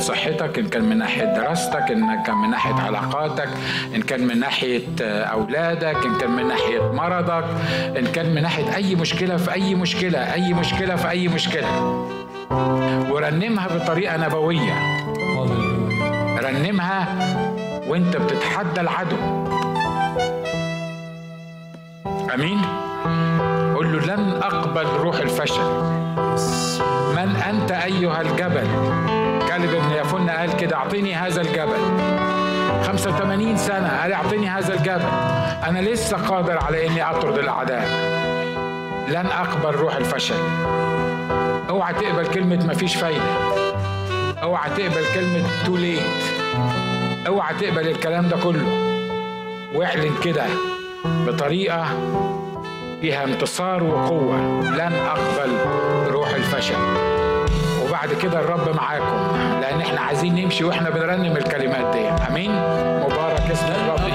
صحتك إن كان من ناحية دراستك إن كان من ناحية علاقاتك إن كان من ناحية أولادك إن كان من ناحية مرضك إن كان من ناحية أي مشكلة في أي مشكلة أي مشكلة في أي مشكلة. ورنمها بطريقة نبوية. رنمها وأنت بتتحدى العدو. أمين؟ قل له لن أقبل روح الفشل. من أنت أيها الجبل؟ كالب بن يفن قال كده أعطيني هذا الجبل. 85 سنة قال أعطيني هذا الجبل. أنا لسه قادر على إني أطرد الأعداء. لن أقبل روح الفشل. أوعى تقبل كلمة مفيش فايدة. أوعى تقبل كلمة تو ليت أوعى تقبل الكلام ده كله. واعلن كده بطريقة فيها انتصار وقوة. لن أقبل روح الفشل. وبعد كده الرب معاكم لأن إحنا عايزين نمشي وإحنا بنرنم الكلمات دي أمين؟ مبارك اسم الرب